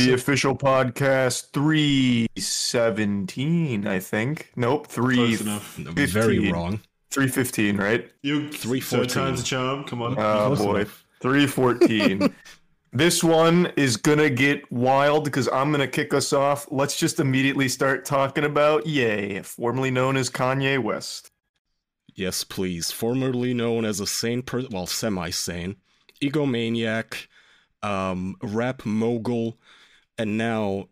Yay, the official podcast 317, I think. Nope, 3 Close enough. Very wrong. 315, right? You Three third fourteen. time's a charm. Come on. Oh Close boy. enough. 314. this one is gonna get wild because I'm gonna kick us off. Let's just immediately start talking about Yay, formerly known as Kanye West. Yes, please. Formerly known as a sane per well, semi-sane, egomaniac, um, rap mogul, and now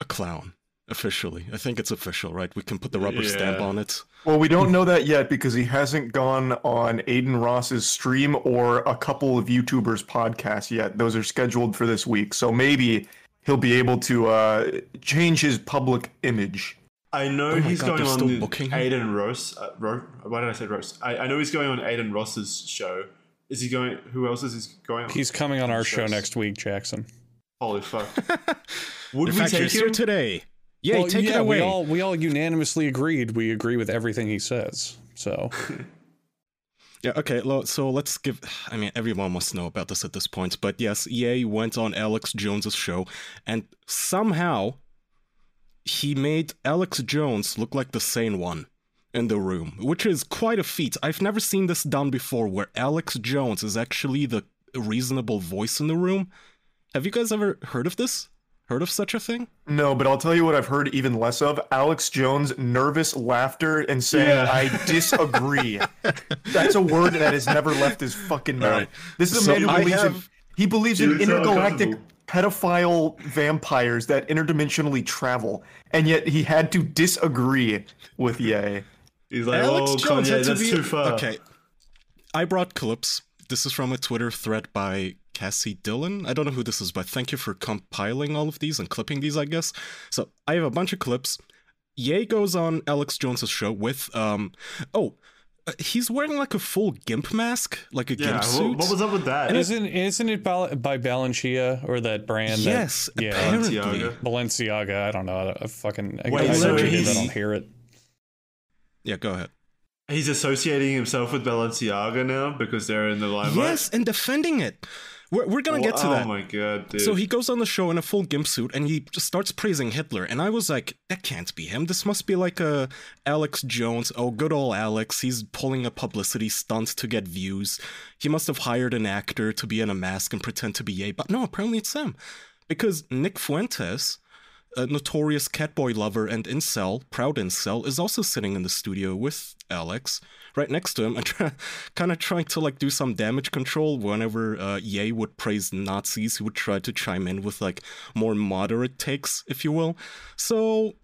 a clown. Officially. I think it's official, right? We can put the rubber stamp on it. Well, we don't know that yet because he hasn't gone on Aiden Ross's stream or a couple of YouTubers' podcasts yet. Those are scheduled for this week. So maybe he'll be able to uh, change his public image. I know Oh he's God, going on booking? Aiden Ross. Uh, Ro- why did I say Ross? I, I know he's going on Aiden Ross's show. Is he going? Who else is he going on? He's coming on our show next week, Jackson. Holy fuck! Would In we fact, take he's here him? today. Yay, Well, take yeah, it away. We all we all unanimously agreed. We agree with everything he says. So Yeah, okay, lo- so let's give. I mean, everyone must know about this at this point, but yes, Ye went on Alex Jones's show, and somehow he made Alex Jones look like the sane one in the room, which is quite a feat. I've never seen this done before, where Alex Jones is actually the reasonable voice in the room. Have you guys ever heard of this? Heard of such a thing? No, but I'll tell you what I've heard even less of Alex Jones' nervous laughter and saying, Yeah. I disagree. That's a word that has never left his fucking mouth. Alright. This is a So man who I believes in, he believes in Dude, it's intergalactic pedophile vampires that interdimensionally travel, and yet he had to disagree with Ye. He's like, Alex oh, Jones Kanye, had to that's be too far. okay. I brought clips. This is from a Twitter thread by Cassie Dillon. I don't know who this is, but thank you for compiling all of these and clipping these. I guess so. I have a bunch of clips. Ye goes on Alex Jones's show with um. Oh, uh, he's wearing like a full gimp mask, like a Yeah. gimp What, suit. what was up with that? isn't isn't it Bal- by Balenciaga or that brand? yes, That, yeah, apparently. Balenciaga. Balenciaga. I don't know. I fucking I, Wait, I so read it, he's- I don't hear it. Yeah, go ahead. He's associating himself with Balenciaga now because they're in the limelight. Yes, and defending it. We're, we're gonna get to oh that. my god, dude. So he goes on the show in a full gimp suit and he just starts praising Hitler. And I was like, that can't be him. This must be like a Alex Jones. Oh, good old Alex. He's pulling a publicity stunt to get views. He must have hired an actor to be in a mask and pretend to be Ye. But no, apparently it's him. Because Nick Fuentes, a notorious catboy lover and incel, proud incel, is also sitting in the studio with Alex, right next to him, and try, kind of trying to like do some damage control. Whenever uh, Ye would praise Nazis, he would try to chime in with like more moderate takes, if you will. So,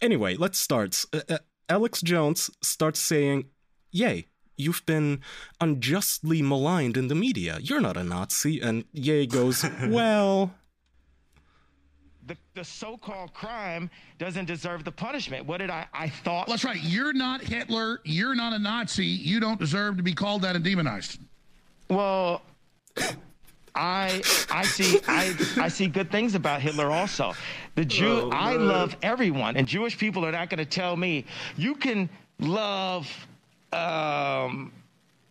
anyway, let's start. Uh, uh, Alex Jones starts saying, "Yay." You've been unjustly maligned in the media. You're not a Nazi. And Ye goes, Well, the, the so-called crime doesn't deserve the punishment. What did I? I thought. That's right. You're not Hitler. You're not a Nazi. You don't deserve to be called that and demonized. Well, I I see I I see good things about Hitler also. The Jew Oh, I love everyone, and Jewish people are not going to tell me you can love, um,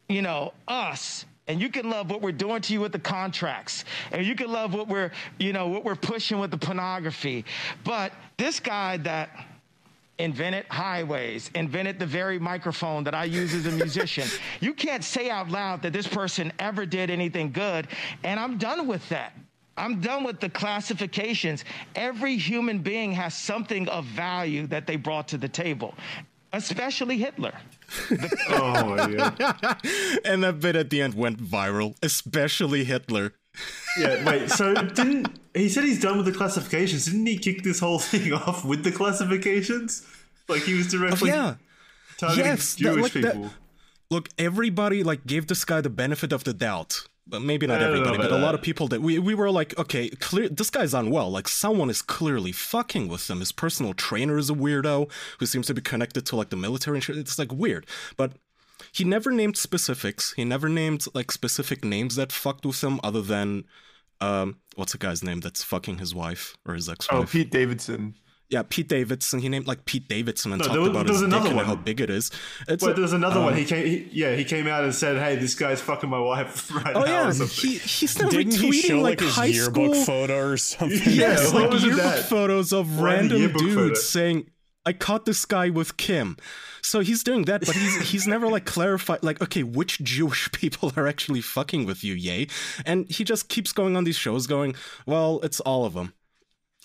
you know, us. And you can love what we're doing to you with the contracts, and you can love what we're, you know, what we're pushing with the pornography. But this guy that invented highways, invented the very microphone that I use as a musician. you can't say out loud that this person ever did anything good, and I'm done with that. I'm done with the classifications. Every human being has something of value that they brought to the table, especially Hitler. oh god. and that bit at the end went viral, especially Hitler. Yeah, wait. So didn't he said he's done with the classifications? Didn't he kick this whole thing off with the classifications? Like he was directly oh, yeah. targeting Yes, that- Jewish like that- people. Look, everybody like gave this guy the benefit of the doubt. But maybe not I don't know everybody, but a lot of people that we we were like, okay, clear this guy's unwell. Like someone is clearly fucking with him. His personal trainer is a weirdo who seems to be connected to like the military and shit. It's like weird. But he never named specifics. He never named like specific names that fucked with him other than um what's the guy's name that's fucking his wife or his Oh, ex-wife? Oh, Pete Davidson. Yeah, Pete Davidson. He named like Pete Davidson and No, talked there was- about there his was dick another and one. how big it is. It's Wait, a- there's another one. um, He came. He, yeah, he came out and said, "Hey, this guy's fucking my wife right Oh now." yeah, or something. he he's now Didn't retweeting he show like, like, his high yearbook school photo or something? Yeah, Yes, what like was yearbook that? photos of Why the random dudes photo? saying, "I caught this guy with Kim." So he's doing that, but he's he's never like clarified like, okay, which Jewish people are actually fucking with you, yay? And he just keeps going on these shows, going, "Well, it's all of them."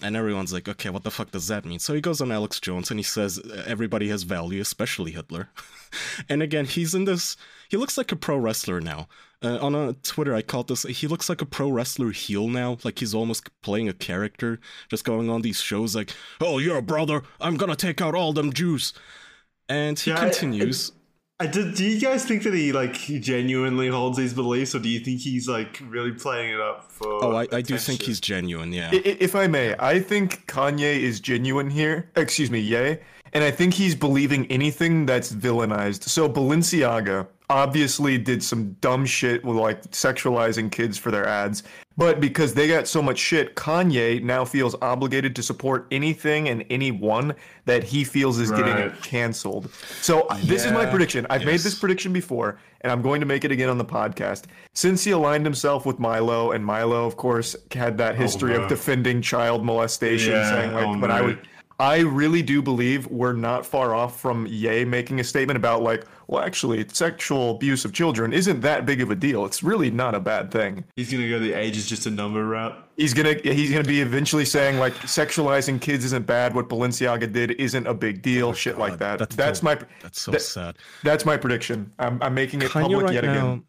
And everyone's like, okay, what the fuck does that mean? So he goes on Alex Jones and he says everybody has value, especially Hitler. and again, he's in this. He looks like a pro wrestler now. Uh, on uh, Twitter, I called this. He looks like a pro wrestler heel now. Like he's almost playing a character, just going on these shows like, "Oh, you're a brother. I'm gonna take out all them Jews." And he Yeah, continues. I did, do you guys think that he like genuinely holds these beliefs, or do you think he's like really playing it up for? oh, I, I do think he's genuine. Yeah. I- i- If I may, I think Kanye is genuine here. Excuse me, yay. And I think he's believing anything that's villainized. So Balenciaga obviously did some dumb shit with like sexualizing kids for their ads. But because they got so much shit, Kanye now feels obligated to support anything and anyone that he feels is getting canceled. So uh, this is my prediction. I've made this prediction before, and I'm going to make it again on the podcast. Since he aligned himself with Milo, and Milo, of course, had that history no. of defending child molestation, Yeah, saying like, oh "But I would." I really do believe we're not far off from Ye making a statement about like, well, actually, sexual abuse of children isn't that big of a deal. It's really not a bad thing. He's gonna go the age is just a number route. He's gonna he's gonna be eventually saying like sexualizing kids isn't bad. What Balenciaga did isn't a big deal. Oh shit like that. That's That's, so- my That's so that- sad. that's my prediction. I'm, I'm making it Kanye public right yet now, again.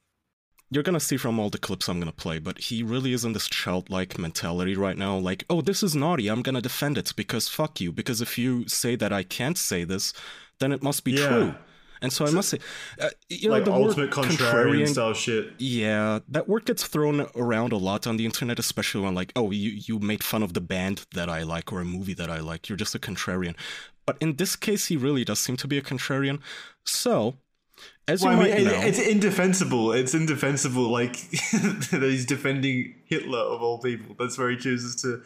you're gonna see from all the clips I'm gonna play, but he really is in this childlike mentality right now. Like, oh, this is naughty. I'm gonna defend it because fuck you. Because if you say that I can't say this, then it must be Yeah. true. And so I must say, uh, you know, Like the word ultimate contrarian style shit. yeah, that word gets thrown around a lot on the internet, especially when like, oh, you you made fun of the band that I like or a movie that I like. You're just a contrarian. But in this case, he really does seem to be a contrarian. So, as Well, you I mean, know, it's indefensible. It's indefensible. Like that he's defending Hitler of all people. That's where he chooses to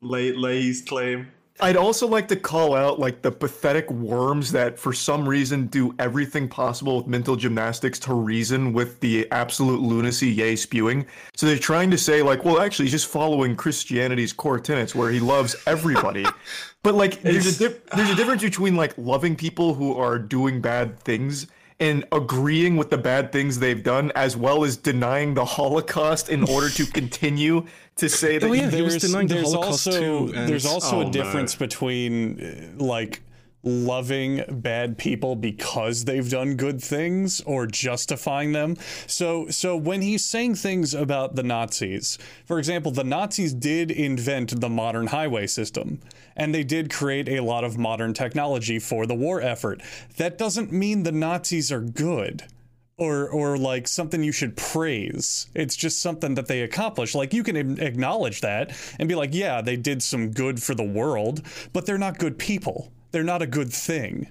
lay lay his claim. I'd also like to call out like the pathetic worms that for some reason do everything possible with mental gymnastics to reason with the absolute lunacy yay spewing. So they're trying to say like, well, actually, he's just following Christianity's core tenets where he loves everybody. but like, there's a dif- there's a difference between like loving people who are doing bad things and agreeing with the bad things they've done, as well as denying the Holocaust in order to continue to say that Oh, yeah. he he was denying the Holocaust also too, and- there's also Oh, a no. difference between uh, like loving bad people because they've done good things or justifying them. So so when he's saying things about the Nazis, for example, the Nazis did invent the modern highway system and they did create a lot of modern technology for the war effort. That doesn't mean the Nazis are good or or like something you should praise. It's just something that they accomplished. Like you can acknowledge that and be like, yeah, they did some good for the world, but they're not good people. They're not a good thing.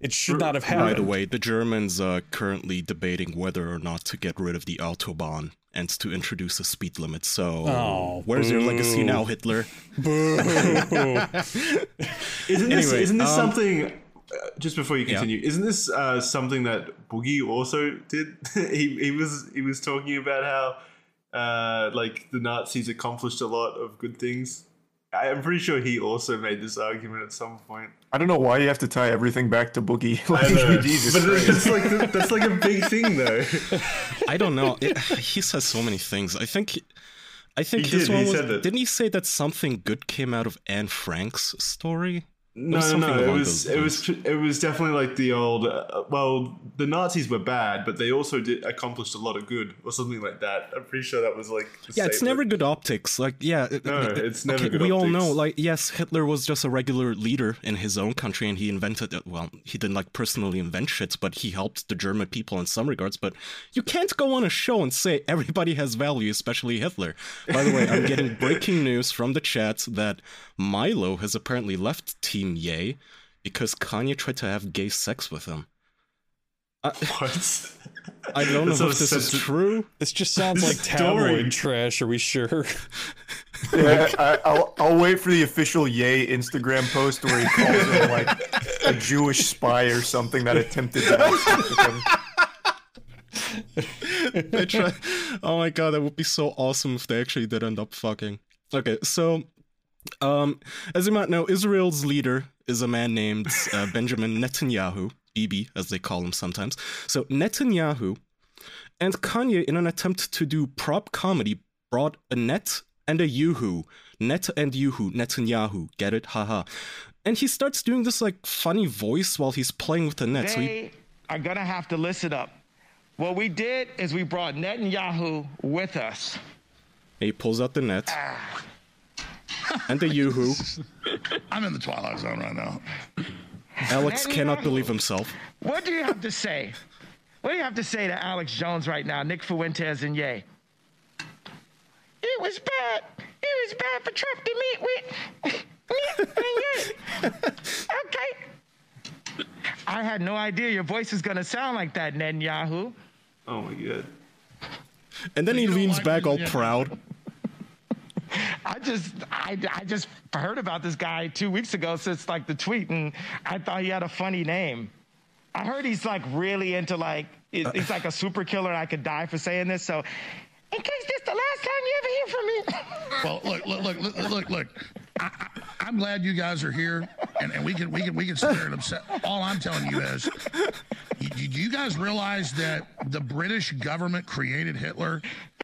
It should not have happened. By the way, the Germans are currently debating whether or not to get rid of the Autobahn and to introduce a speed limit. So, Oh, where's your legacy now, Hitler? Isn't this Anyway, isn't this um, something? Uh, just before you continue, isn't this uh, something that Boogie also did? he he was he was talking about how uh, like the Nazis accomplished a lot of good things. I- I'm pretty sure he also made this argument at some point. I don't know why you have to tie everything back to Boogie. I Like, know, Jesus but Christ. that's like that's like a big thing though. I don't know. It, he says so many things. I think. I think He his did, one he was. said. Didn't he say that something good came out of Anne Frank's story? No, no, no. It was it was it was definitely like the old. Uh, well, the Nazis were bad, but they also did accomplished a lot of good, or something like that. I'm pretty sure that was like. Yeah, it's never good optics. Like, yeah, No, it- it's never okay, good We all know, like, yes, Hitler was just a regular leader in his own country, and he invented it. Well, he didn't like personally invent shit, but he helped the German people in some regards. But you can't go on a show and say everybody has value, especially Hitler. By the way, I'm getting breaking news from the chat that Milo has apparently left Team Yay because Kanye tried to have gay sex with him. what? I don't know if this is true. This just sounds like tabloid trash. Are we sure? Yeah, I, will I'll wait for the official Ye Instagram post where he calls him like a Jewish spy or something that attempted that. they try. Oh my god, that would be so awesome if they actually did end up fucking. Okay, so um, as you might know, Israel's leader is a man named uh, Benjamin Netanyahu, Bibi, as they call him sometimes. So Netanyahu and Kanye, in an attempt to do prop comedy, brought a net and a Yoo-hoo. Net and Yoo-hoo, Netanyahu. Get it? Haha. And he starts doing this like funny voice while he's playing with the net. They so he... are gonna have to listen up. What we did is we brought Netanyahu with us. He pulls out the net. And the Yoo-hoo. I'm in the twilight zone right now. Alex cannot believe himself. What do you have to say? What do you have to say to Alex Jones right now, Nick Fuentes and Yay? It was bad. It was bad for Trump to meet with Nick and Ye. Okay. I had no idea your voice was gonna sound like that, Netanyahu. Oh my god. And then he leans like back all proud. I just I, I just heard about this guy two weeks ago since like the tweet and I thought he had a funny name. I heard he's like really into like he's like a super killer I could die for saying this. So in case this the last time you ever hear from me. Well, look, look, look, look, look. I, I'm glad you guys are here, and, and we can we can we can there and upset. All I'm telling you is, you, do you guys realize that the British government created Hitler?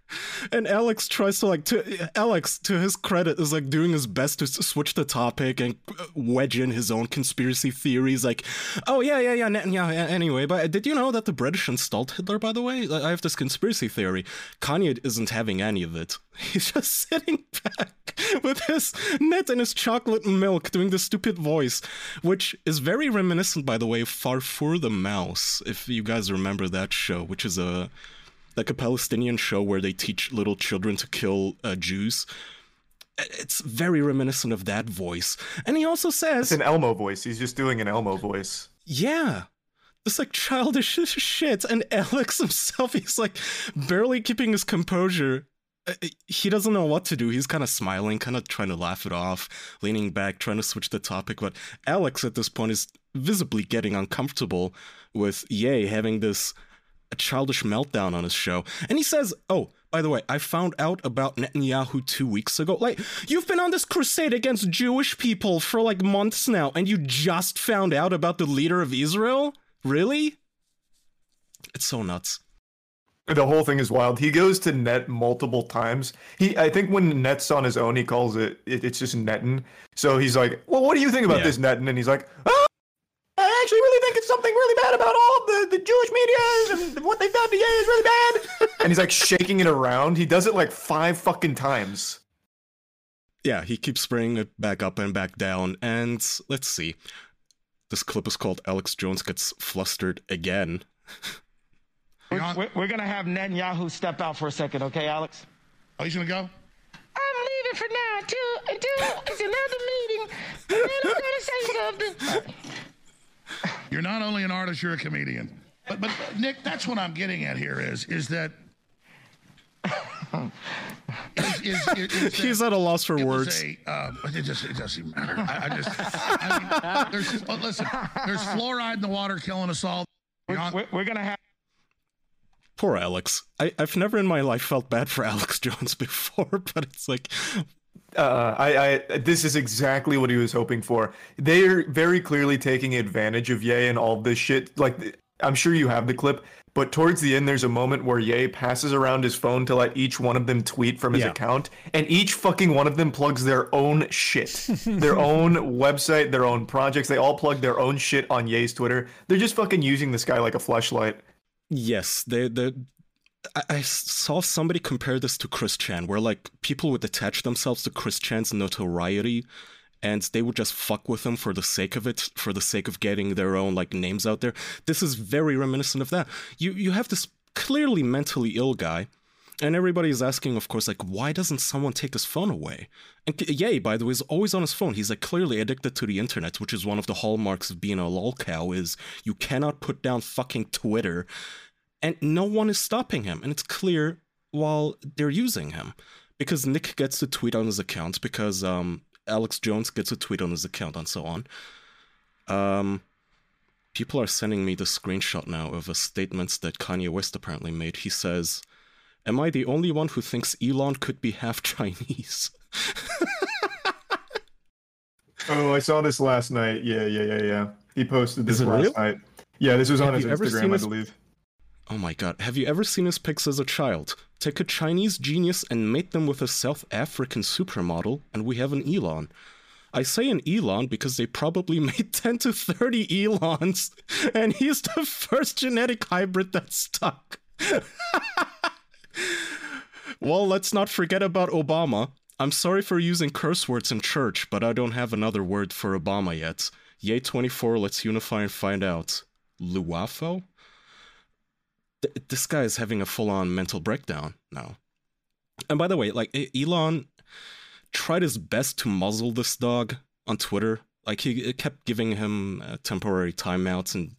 And Alex tries to like to Alex, to his credit, is like doing his best to switch the topic and uh, wedge in his own conspiracy theories. Like, oh yeah, yeah, yeah, yeah. Anyway, but did you know that the British installed Hitler? By the way, I have this conspiracy theory. Kanye isn't having any of it. He's just sitting back with his net and his chocolate milk, doing the stupid voice, which is very reminiscent, by the way, Farfur the Mouse. If you guys remember that show, which is a like a Palestinian show where they teach little children to kill uh, Jews. It's very reminiscent of that voice. And he also says. It's an Elmo voice. He's just doing an Elmo voice. yeah, it's like childish shit. And Alex himself, he's like barely keeping his composure. Uh, He doesn't know what to do. He's kind of smiling, kind of trying to laugh it off, leaning back, trying to switch the topic. But Alex at this point is visibly getting uncomfortable with Ye having this a childish meltdown on his show. And he says, Oh, by the way, I found out about Netanyahu two weeks ago. Like, you've been on this crusade against Jewish people for like months now, and you just found out about the leader of Israel? Really? It's so nuts. The whole thing is wild. He goes to net multiple times. He, I think, when net's on his own, he calls it, it it's just netting. So he's like, "Well, what do you think about Yeah. this netting?" And he's like, "Oh, I actually really think it's something really bad about all of the, the Jewish media and what they've done to Ye is really bad." and he's like shaking it around. He does it like five fucking times. Yeah, he keeps bringing it back up and back down. And let's see. This clip is called Alex Jones Gets Flustered Again. We're, we're- we're gonna have Netanyahu step out for a second, okay, Alex? Oh, he's gonna go. I'm leaving for now until until it's another meeting. And then I'm gonna say something. You're not only an artist, you're a comedian. But but Nick, that's what I'm getting at here is is that is, is, is, is that He's at a loss for it words. a, um, it just it doesn't even matter. I, I just I mean, there's oh, listen, there's fluoride in the water killing us all. We're, we're, we're gonna have. Poor Alex. I, I've never in my life felt bad for Alex Jones before, but it's like, Uh, I, I, this is exactly what he was hoping for. They're very clearly taking advantage of Ye and all this shit. Like, I'm sure you have the clip, but towards the end, there's a moment where Ye passes around his phone to let each one of them tweet from his Yeah. account, and each fucking one of them plugs their own shit, their own website, their own projects. They all plug their own shit on Ye's Twitter. They're just fucking using this guy like a flashlight. yes, they, they, I, saw somebody compare this to Chris Chan, where like people would attach themselves to Chris Chan's notoriety and they would just fuck with him for the sake of it, for the sake of getting their own like names out there. This is very reminiscent of that. You you have this clearly mentally ill guy And everybody's asking, of course, like, why doesn't someone take his phone away? And Yay, by the way, is always on his phone. He's like clearly addicted to the internet, which is one of the hallmarks of being a lolcow, is you cannot put down fucking Twitter. And no one is stopping him. And it's clear while they're using him. Because Nick gets to tweet on his account, because um, Alex Jones gets a tweet on his account, and so on. Um, people are sending me the screenshot now of a statement that Kanye West apparently made. He says, Am I the only one who thinks Elon could be half Chinese? oh, I saw this last night. Yeah, yeah, yeah, yeah. He posted this last real? night. Yeah, this was on Have his Instagram, I his- believe. Oh my god, have you ever seen his pics as a child? Take a Chinese genius and mate them with a South African supermodel, and we have an Elon. I say an Elon because they probably made 10 to 30 Elons, and he's the first genetic hybrid that stuck. well, let's not forget about Obama. I'm sorry for using curse words in church, but I don't have another word for Obama yet. Yay 24, let's unify and find out. Luafo? Th- this guy is having a full-on mental breakdown now. And by the way, like Elon tried his best to muzzle this dog on Twitter. Like he kept giving him uh, temporary timeouts and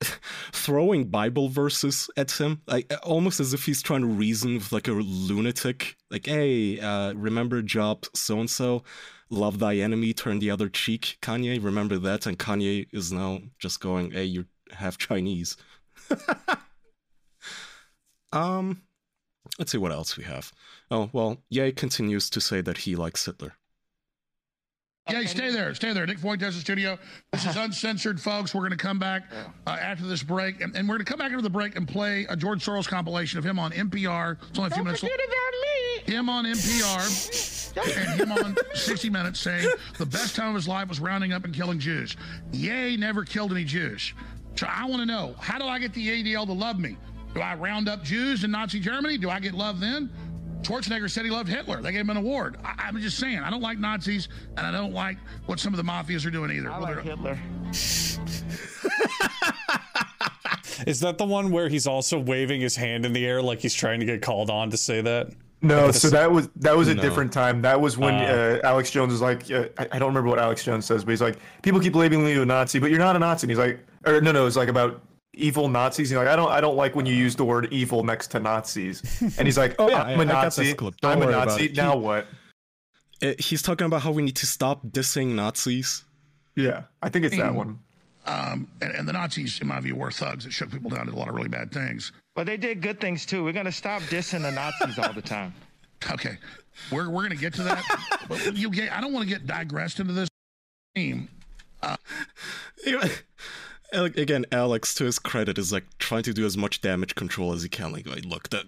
throwing Bible verses at him, like almost as if he's trying to reason with like a lunatic. Like, hey, uh, remember Job so and so? Love thy enemy, turn the other cheek. Kanye, remember that? And Kanye is now just going, hey, you're half Chinese. Um, let's see what else we have. Oh well, Ye continues to say that he likes Hitler. Yeah, stay there. Stay there. Nick Voigt does the studio. This is uncensored, folks. We're going to come back uh, after this break. And, and we're going to come back after the break and play a George Soros compilation of him on NPR. It's only a few minutes. Forget about me. Him on NPR and him on 60 Minutes saying the best time of his life was rounding up and killing Jews. Yay, never killed any Jews. So I want to know how do I get the ADL to love me? Do I round up Jews in Nazi Germany? Do I get love then? Schwarzenegger said he loved Hitler. They gave him an award. I, I'm just saying, I don't like Nazis, and I don't like what some of the mafias are doing either. I Well, like Hitler. Is that the one where he's also waving his hand in the air like he's trying to get called on to say that? No, so that was that was a No. different time. That was when Uh. uh, Alex Jones was like, uh, I, I don't remember what Alex Jones says, but he's like, people keep labeling you a Nazi, but you're not a Nazi. And he's like, or no, no, it's like about evil Nazis. He's like, I don't, I don't like when you use the word evil next to Nazis. And he's like, Oh, yeah, I'm I- a I got this Nazi. clip. Don't I'm a worry about Nazi. it. Now He- what? Uh, he's talking about how we need to stop dissing Nazis. Yeah, I think it's that Mm. one. um, and, and the Nazis, in my view, were thugs It shook people down, did a lot of really bad things. But they did good things too. We're gonna stop dissing the Nazis all the time. Okay, we're, we're going to get to that. but you get, I don't want to get digressed into this theme. Ale- Again, Alex, to his credit, is like trying to do as much damage control as he can. Like, look, that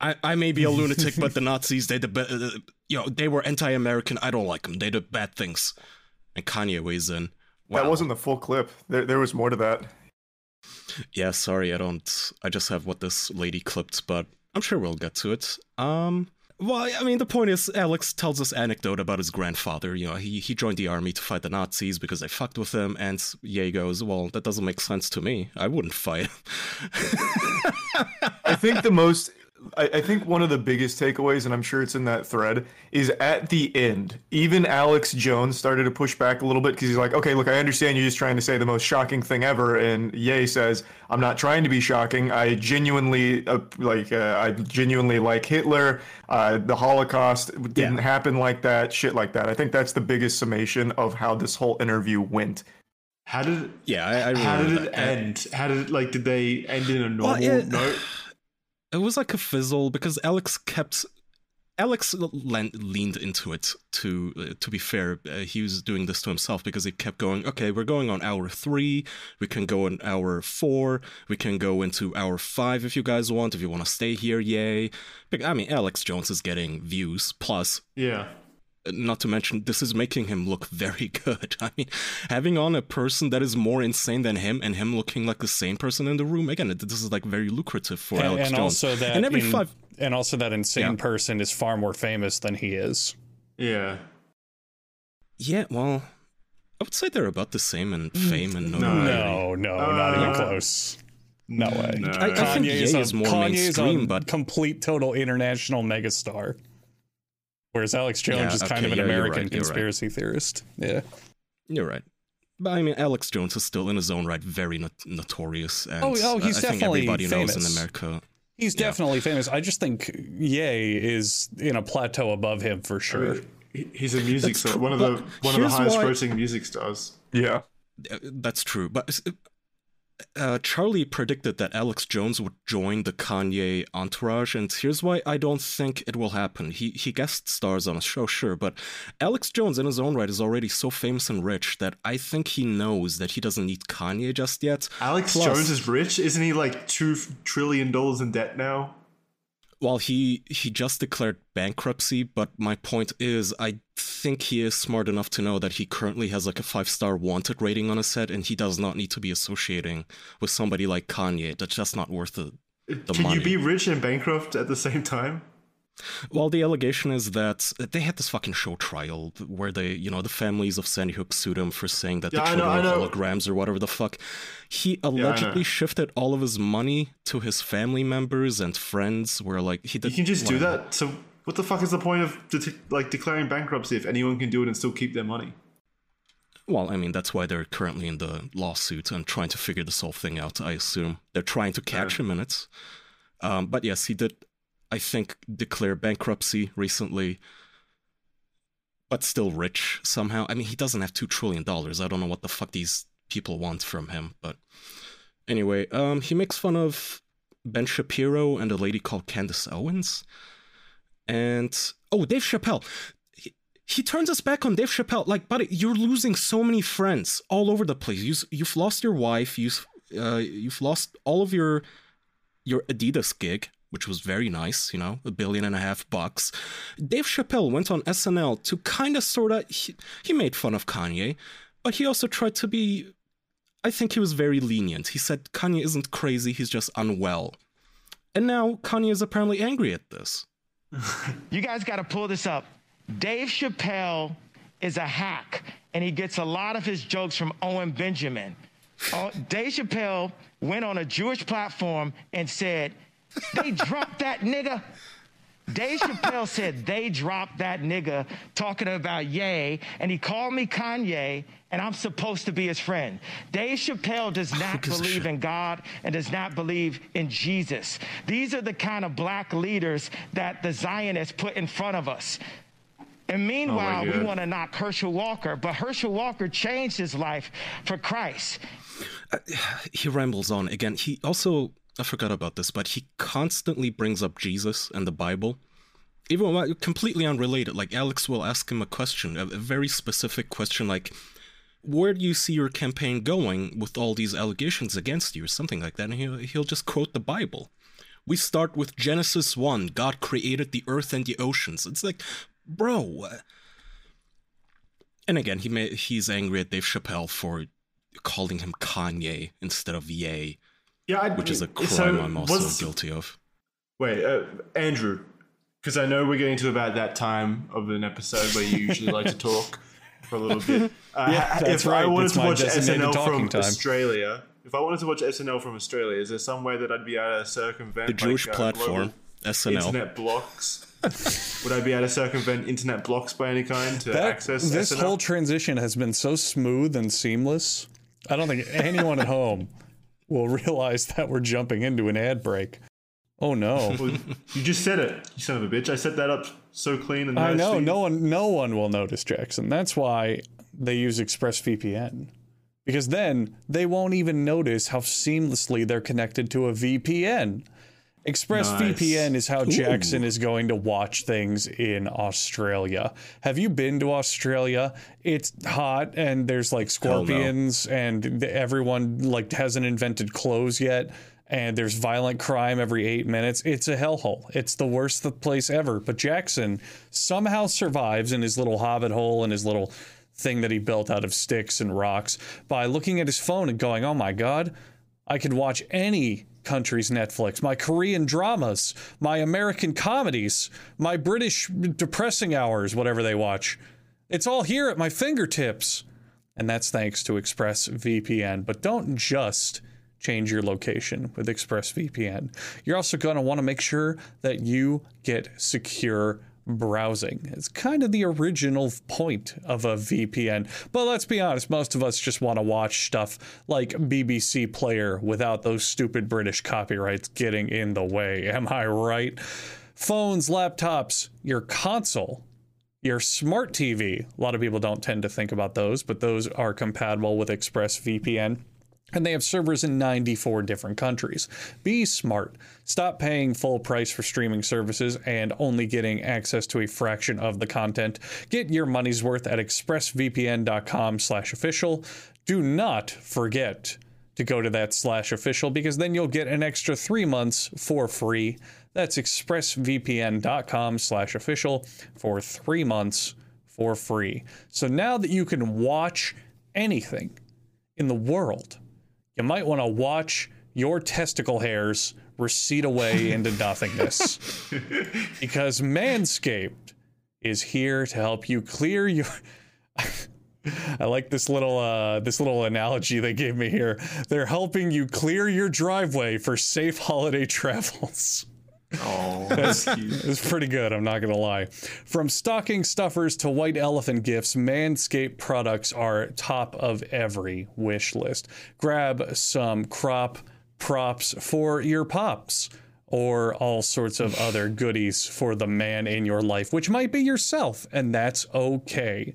I, I may be a lunatic, but the Nazis, they the ba- uh, you know, they were anti-American. I don't like them. They did bad things. And Kanye weighs in. That wasn't the full clip. There, there was more to that. Yeah, sorry, I don't. I just have what this lady clipped, but I'm sure we'll get to it. Um, well, I mean, the point is, Alex tells this anecdote about his grandfather. You know, he he joined the army to fight the Nazis because they fucked with him, and Ye goes, "Well, that doesn't make sense to me. I wouldn't fight." I think the most, I, I think one of the biggest takeaways, and I'm sure it's in that thread, is at the end. Even Alex Jones started to push back a little bit because he's like, okay, look, I understand you're just trying to say the most shocking thing ever, and Ye says, I'm not trying to be shocking. I genuinely uh, like, uh, I genuinely like Hitler. Uh, the Holocaust didn't Yeah. happen like that. Shit like that. I think that's the biggest summation of how this whole interview went. How did it, yeah, I, I how did it that. end? How did it like? Did they end in a normal it- note? It was like a fizzle because Alex kept. Alex le- leaned into it. To uh, to be fair, uh, he was doing this to himself because he kept going. Okay, we're going on hour three. We can go on hour four. We can go into hour five if you guys want. If you want to stay here, yay! I mean, Alex Jones is getting views. Plus, Yeah. Uh, not to mention, this is making him look very good. I mean, having on a person that is more insane than him and him looking like the same person in the room again, this is like very lucrative for And, Alex and Jones. also that and every in- five and also that insane Yeah. person is far more famous than he is. Yeah. Yeah, well, I would say they're about the same in Mm. fame and No. notoriety. No, no, not even Uh, close. No way. No. I, I think Ye is, a, is more Kanye is mainstream, a but complete total international megastar. Whereas Alex Jones Yeah, is kind okay, of an yeah, American right, you're right. conspiracy theorist. Yeah. you're right. But I mean, Alex Jones is still in his own right very not- notorious, and Oh, oh, he's I think definitely everybody knows famous. in America. He's Yeah. definitely famous. I just think Ye is in a plateau above him for sure. He- He's a music star, one of the one of the highest grossing music stars. Yeah. That's true, but uh, Charlie predicted that Alex Jones would join the Kanye entourage, and here's why I don't think it will happen. He he guest stars on a show, sure, but Alex Jones in his own right is already so famous and rich that I think he knows that he doesn't need Kanye just yet. Alex Plus- Jones is rich, isn't he? Like two trillion dollars in debt now. Well, he he just declared bankruptcy, but my point is, I think he is smart enough to know that he currently has like a five star wanted rating on his head, and he does not need to be associating with somebody like Kanye. That's just not worth the the Can money. you be rich and bankrupt at the same time? Well, the allegation is that they had this fucking show trial where they, you know, the families of Sandy Hook sued him for saying that Yeah, the I know, children I know. holograms or whatever the fuck. He allegedly shifted all of his money to his family members and friends. Where like he did, You can just do that. So what the fuck is the point of de- like declaring bankruptcy if anyone can do it and still keep their money? Well, I mean, that's why they're currently in the lawsuit and trying to figure this whole thing out, I assume. They're trying to catch him in it. Um, but yes, he did, I think, declare bankruptcy recently, but still rich somehow. I mean, he doesn't have $2 trillion. I don't know what the fuck these people want from him. But anyway, um, he makes fun of Ben Shapiro and a lady called Candace Owens. And, oh, Dave Chappelle he turns us back on Dave Chappelle. Like, buddy, you're losing so many friends all over the place. You, you've lost your wife. You've uh, you've lost all of your your Adidas gig, which was very nice. You know, a billion and a half bucks. Dave Chappelle went on SNL to kind of sort of he, he made fun of Kanye, but he also tried to be. I think he was very lenient. He said Kanye isn't crazy. He's just unwell. And now Kanye is apparently angry at this. You guys got to pull this up. Dave Chappelle is a hack, and he gets a lot of his jokes from Owen Benjamin. Oh, Dave Chappelle went on a Jewish platform and said, They dropped that nigga. Dave Chappelle said they dropped that nigga talking about Ye, and he called me Kanye, and I'm supposed to be his friend. Dave Chappelle does not believe in God and does not believe in Jesus. These are the kind of black leaders that the Zionists put in front of us. And oh, meanwhile, we want to knock Herschel Walker, but Herschel Walker changed his life for Christ. Uh, he rambles on again. He also I forgot about this, but he constantly brings up Jesus and the Bible. Even when- completely unrelated. Like Alex will ask him a question, a, very specific question like where do you see your campaign going with all these allegations against you or something like that and he'll, he'll just quote the bible we start with genesis 1 god created the earth and the oceans it's like bro uh, and again he may, he's angry at dave chappelle for calling him kanye instead of ye Yeah, I, which is a crime so i'm also was- guilty of Wait, uh, Andrew, because I know we're getting to about that time of an episode where you usually like to talk for a little bit. Uh, Yeah, if I wanted It's to watch SNL from time. Australia, if I wanted to watch SNL from Australia, is there some way that I'd be able to circumvent the jewish like, uh, platform snl internet blocks? Would I be able to circumvent internet blocks by any kind to That, access this SNL? whole transition has been so smooth and seamless. I don't think anyone at home will realize that we're jumping into an ad break. Oh no. Well, you just said it, you son of a bitch. I set that up so clean and I know no one no one will notice Jackson. That's why they use ExpressVPN. Because then they won't even notice how seamlessly they're connected to a VPN. ExpressVPN is how Jackson is going to watch things in Australia. Have you been to Australia? It's hot and there's like no. scorpions and everyone like hasn't invented clothes yet and there's violent crime every 8 minutes. It's a hellhole. It's the worst place ever. But Jackson somehow survives in his little hobbit hole and his little thing that he built out of sticks and rocks by looking at his phone and going, "Oh my god, I could watch any country's Netflix, my Korean dramas, my American comedies, my British depressing hours, whatever they watch. It's all here at my fingertips. And that's thanks to ExpressVPN. But don't just change your location with ExpressVPN. You're also going to want to make sure that you get secure browsing. It's kind of the original point of a VPN. But let's be honest, most of us just want to watch stuff like BBC iPlayer without those stupid British copyrights getting in the way. Am I right? Phones, laptops, your console your smart TV, a lot of people don't tend to think about those, but those are compatible with ExpressVPN. And they have servers in 94 different countries. Be smart. Stop paying full price for streaming services and only getting access to a fraction of the content. Get your money's worth at expressvpn.com/official. Do not forget to go to that slash official because then you'll get an extra three months for free. That's expressvpn.com slash official for three months for free. So now that you can watch anything in the world, you might want to watch your testicle hairs recede away into nothingness. because Manscaped is here to help you clear your I like this little uh, this little analogy they gave me here. They're helping you clear your driveway for safe holiday travels. Oh, that's cute. It's pretty good, I'm not gonna lie. From stocking stuffers to white elephant gifts, Manscaped products are top of every wish list. Grab some crop props for your pops or all sorts of other goodies for the man in your life, which might be yourself, and that's okay.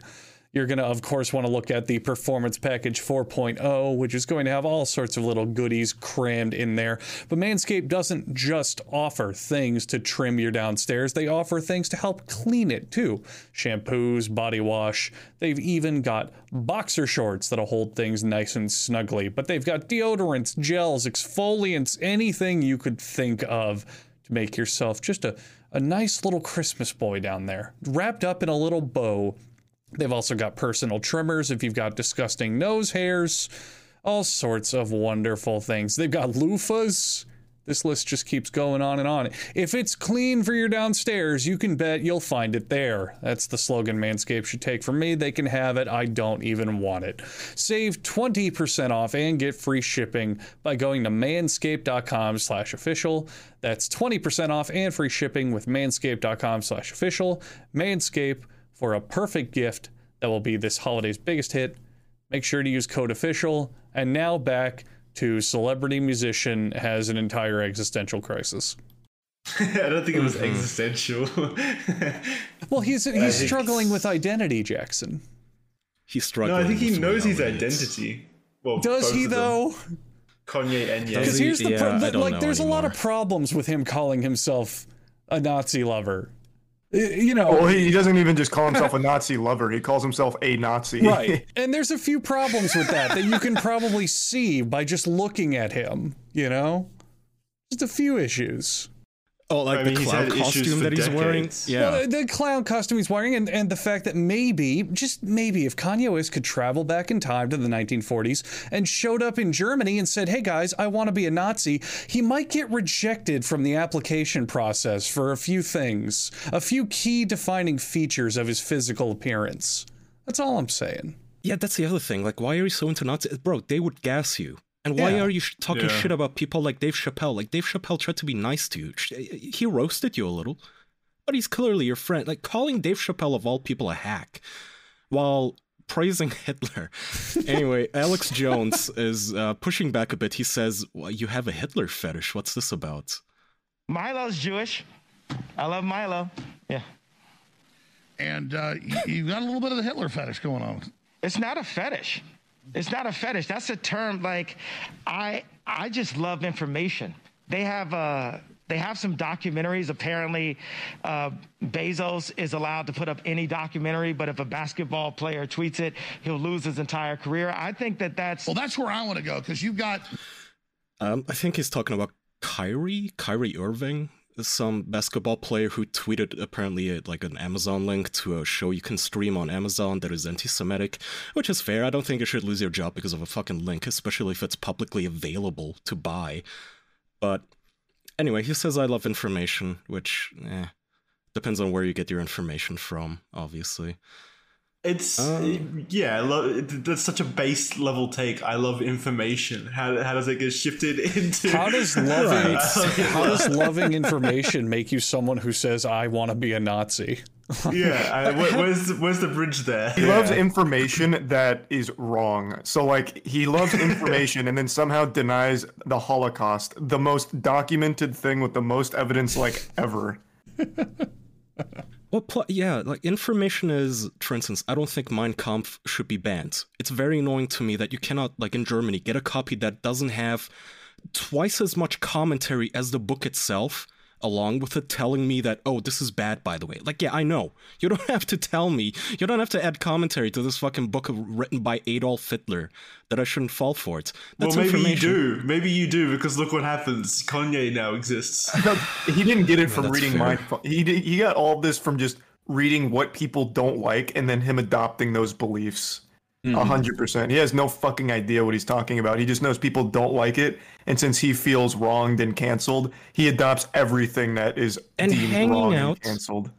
You're going to, of course, want to look at the Performance Package 4.0, which is going to have all sorts of little goodies crammed in there. But Manscaped doesn't just offer things to trim your downstairs, they offer things to help clean it too shampoos, body wash. They've even got boxer shorts that'll hold things nice and snugly. But they've got deodorants, gels, exfoliants, anything you could think of to make yourself just a, a nice little Christmas boy down there, wrapped up in a little bow They've also got personal trimmers if you've got disgusting nose hairs, all sorts of wonderful things. They've got loofahs. This list just keeps going on and on. If it's clean for your downstairs, you can bet you'll find it there. That's the slogan Manscaped should take from me. They can have it. I don't even want it. Save 20% off and get free shipping by going to manscaped.com slash official. That's 20% off and free shipping with manscaped.com slash official. Manscaped for a perfect gift that will be this holiday's biggest hit. Make sure to use code official. And now back to celebrity musician has an entire existential crisis. I don't think it was mm-hmm. existential. well, he's he's struggling with identity, Jackson. He's struggling. No, I think he knows his identity. Well, does he though? Kanye and Because here's the yeah, pro- like, there's anymore. a lot of problems with him calling himself a Nazi lover. You know, well, he doesn't even just call himself a Nazi lover. He calls himself a Nazi. Right. And there's a few problems with that that you can probably see by just looking at him, you know? Just a few issues. Oh, like I mean, the clown costume that he's decades. wearing. Yeah, well, the clown costume he's wearing, and, and the fact that maybe, just maybe, if Kanye West could travel back in time to the 1940s and showed up in Germany and said, "Hey guys, I want to be a Nazi," he might get rejected from the application process for a few things, a few key defining features of his physical appearance. That's all I'm saying. Yeah, that's the other thing. Like, why are you so into Nazis, bro? They would gas you. And why yeah. are you talking yeah. shit about people like Dave Chappelle? Like Dave Chappelle tried to be nice to you. He roasted you a little, but he's clearly your friend. Like calling Dave Chappelle of all people a hack, while praising Hitler. anyway, Alex Jones is uh, pushing back a bit. He says, well, "You have a Hitler fetish. What's this about?" Milo's Jewish. I love Milo. Yeah. And uh, you got a little bit of the Hitler fetish going on. It's not a fetish. It's not a fetish. That's a term like I I just love information. They have uh they have some documentaries. Apparently, uh, Bezos is allowed to put up any documentary, but if a basketball player tweets it, he'll lose his entire career. I think that that's well. That's where I want to go because you've got. Um, I think he's talking about Kyrie, Kyrie Irving some basketball player who tweeted apparently a, like an Amazon link to a show you can stream on Amazon that is anti-Semitic, which is fair. I don't think you should lose your job because of a fucking link, especially if it's publicly available to buy. But anyway, he says I love information, which eh, depends on where you get your information from, obviously. It's oh. yeah, I love it, that's such a base level take. I love information. How, how does it get shifted into? How does loving how does loving information make you someone who says I want to be a Nazi? yeah, I, where's where's the bridge there? He loves information that is wrong. So like he loves information and then somehow denies the Holocaust, the most documented thing with the most evidence like ever. Well, pl- yeah, like information is, for instance, I don't think Mein Kampf should be banned. It's very annoying to me that you cannot, like in Germany, get a copy that doesn't have twice as much commentary as the book itself, along with it telling me that, oh, this is bad, by the way. Like, yeah, I know. You don't have to tell me. You don't have to add commentary to this fucking book written by Adolf Hitler that I shouldn't fall for it. That's well, maybe you do. Maybe you do because look what happens. Kanye now exists. No, he didn't get it from yeah, reading my. He did, he got all this from just reading what people don't like and then him adopting those beliefs. A hundred percent. He has no fucking idea what he's talking about. He just knows people don't like it, and since he feels wronged and canceled, he adopts everything that is and deemed hanging wrong out, and canceled.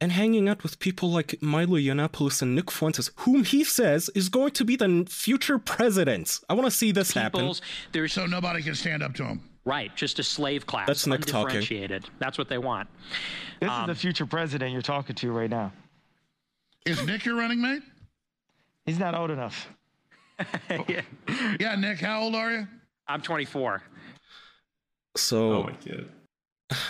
And hanging out with people like Milo Yiannopoulos and Nick Fuentes, whom he says is going to be the future president. I want to see this People's, happen. There's so nobody can stand up to him. Right, just a slave class. That's Nick talking. undifferentiated. That's what they want. This Um, is the future president you're talking to right now. Is Nick your running mate? He's not old enough. yeah. Yeah, Nick. How old are you? I'm 24. So Oh my god.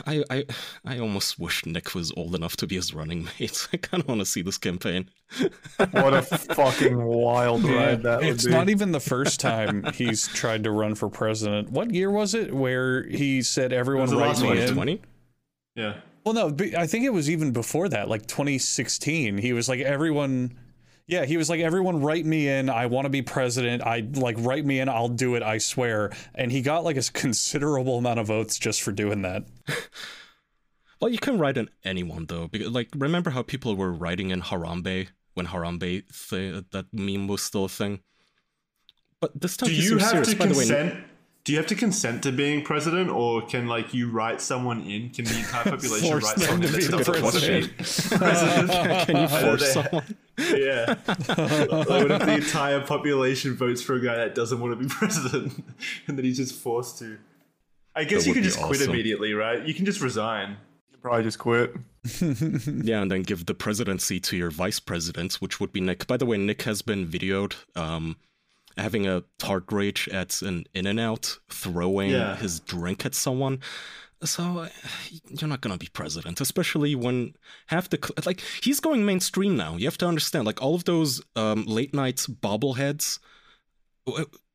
I, I I almost wish Nick was old enough to be his running mate. I kind of want to see this campaign. What a fucking wild ride that would It's be. not even the first time he's tried to run for president. What year was it where he said everyone was the write last me one, in? Yeah. Well, no, I think it was even before that, like 2016. He was like, everyone, yeah, he was like, everyone write me in. I want to be president. I like, write me in. I'll do it. I swear. And he got like a considerable amount of votes just for doing that. Well, you can write in anyone though, because like remember how people were writing in Harambe when Harambe th- that meme was still a thing. But this time Do he you have serious. to By the way, consent? Do you have to consent to being president, or can like you write someone in? Can the entire population Force write them someone to in be that the doesn't to be president? can you force someone? Yeah. Like, what if the entire population votes for a guy that doesn't want to be president, and then he's just forced to? I guess That you can be just quit immediately, right? You can just resign. Probably just quit. Yeah, and then give the presidency to your vice president, which would be Nick. By the way, Nick has been videoed um, having a tart rage at an In and Out, throwing Yeah. his drink at someone. So uh, you're not gonna be president, especially when half the like he's going mainstream now. You have to understand, like all of those um, late night bobbleheads,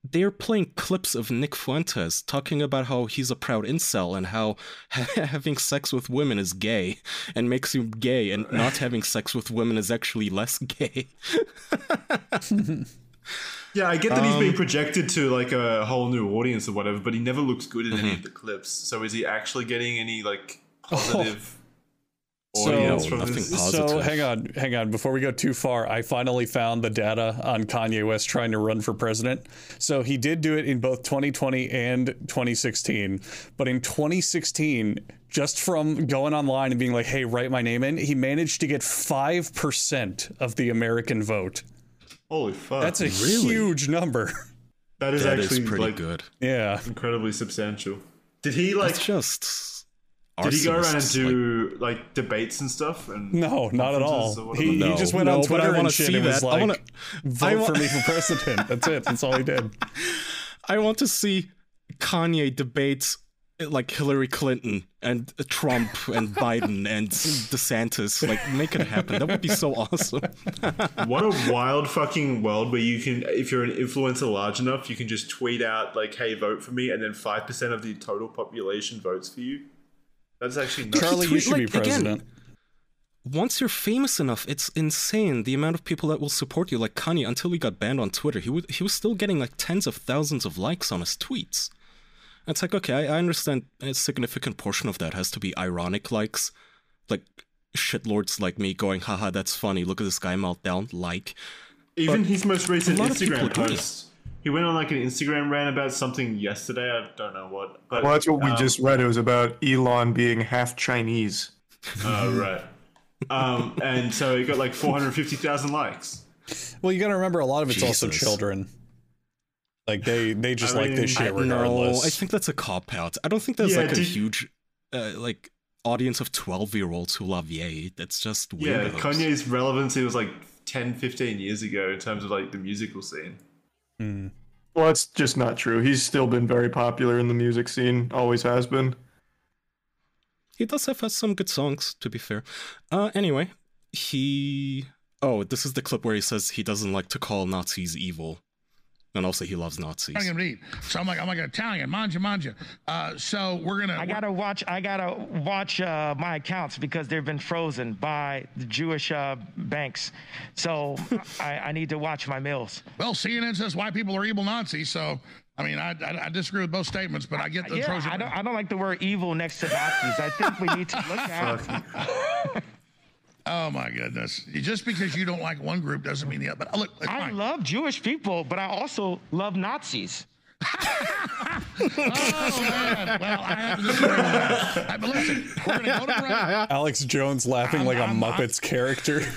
they're playing clips of Nick Fuentes talking about how he's a proud incel and how having sex with women is gay and makes you gay, and not having sex with women is actually less gay. Yeah, I get that he's being Um, projected to like a whole new audience or whatever, but he never looks good in any Mm-hmm. of the clips. So is he actually getting any like positive So- audience No, from this? positive. So hang on, hang on. Before we go too far, I finally found the data on Kanye West trying to run for president. So he did do it in both 2020 and 2016. But in 2016, just from going online and being like, "Hey, write my name in," he managed to get five percent of the American vote. Holy fuck! That's a Really? huge number. that is That actually is pretty like good. Yeah. incredibly substantial. Did he like? It's just. Did he go around and arsonists, like- do like, debates and stuff? And No, not at all. whatever? He, he just went No, on Twitter and shit and was that. I wanna- "Vote I wa- for me for president." That's it. That's all he did. I want to see Kanye debate like Hillary Clinton and Trump and Biden and DeSantis. Like, make it happen. That would be so awesome. what a wild fucking world where you can, if you're an influencer large enough, you can just tweet out like, "Hey, vote for me," and then five percent of the total population votes for you. That's actually nuts. Charlie, you tweet- should be like, again, president. Once you're famous enough, it's insane the amount of people that will support you. Like Kanye, until he got banned on Twitter, he would he was still getting like tens of thousands of likes on his tweets. It's like okay, I, I understand a significant portion of that has to be ironic likes, like shitlords like me going, haha, that's funny. Look at this guy meltdown. Like, Even his most recent a lot of people Instagram are doing it. post. He went on like an Instagram rant about something yesterday. I don't know what. But, Well, that's what we um, just read. It was about Elon being half Chinese. Oh right. um, and so he got like 450,000 likes. Well, you got to remember a lot of it's also children. Like they they just I like mean, this shit No, regardless. I think that's a cop out. I don't think there's Yeah, like a huge uh, like audience of 12 year olds who love Ye. That's just Yeah. Kanye's relevancy was like 10, 15 years ago in terms of like the musical scene. Hmm. Well, that's just not true. He's still been very popular in the music scene, always has been. He does have some good songs, to be fair. Uh, anyway, he. Oh, this is the clip where he says he doesn't like to call Nazis evil. And also, he loves Nazis. Italian to eat. So I'm like, I'm like an Italian, manja, manja. Uh, so we're gonna. I gotta watch. I gotta watch uh, my accounts because they've been frozen by the Jewish uh, banks. So I, I need to watch my meals. Well, CNN says white people are evil Nazis. So I mean, I, I, I disagree with both statements, but I get the Yeah, Trojan. I don't. I don't like the word evil next to Nazis. I think we need to look at. Oh my goodness! Just because you don't like one group doesn't mean the other. But look, it's I fine. love Jewish people, but I also love Nazis. Oh man! Well, I have to disagree with that. All right, but listen, we're gonna go to break. Alex Jones laughing like a I'm- I'm- Muppets character.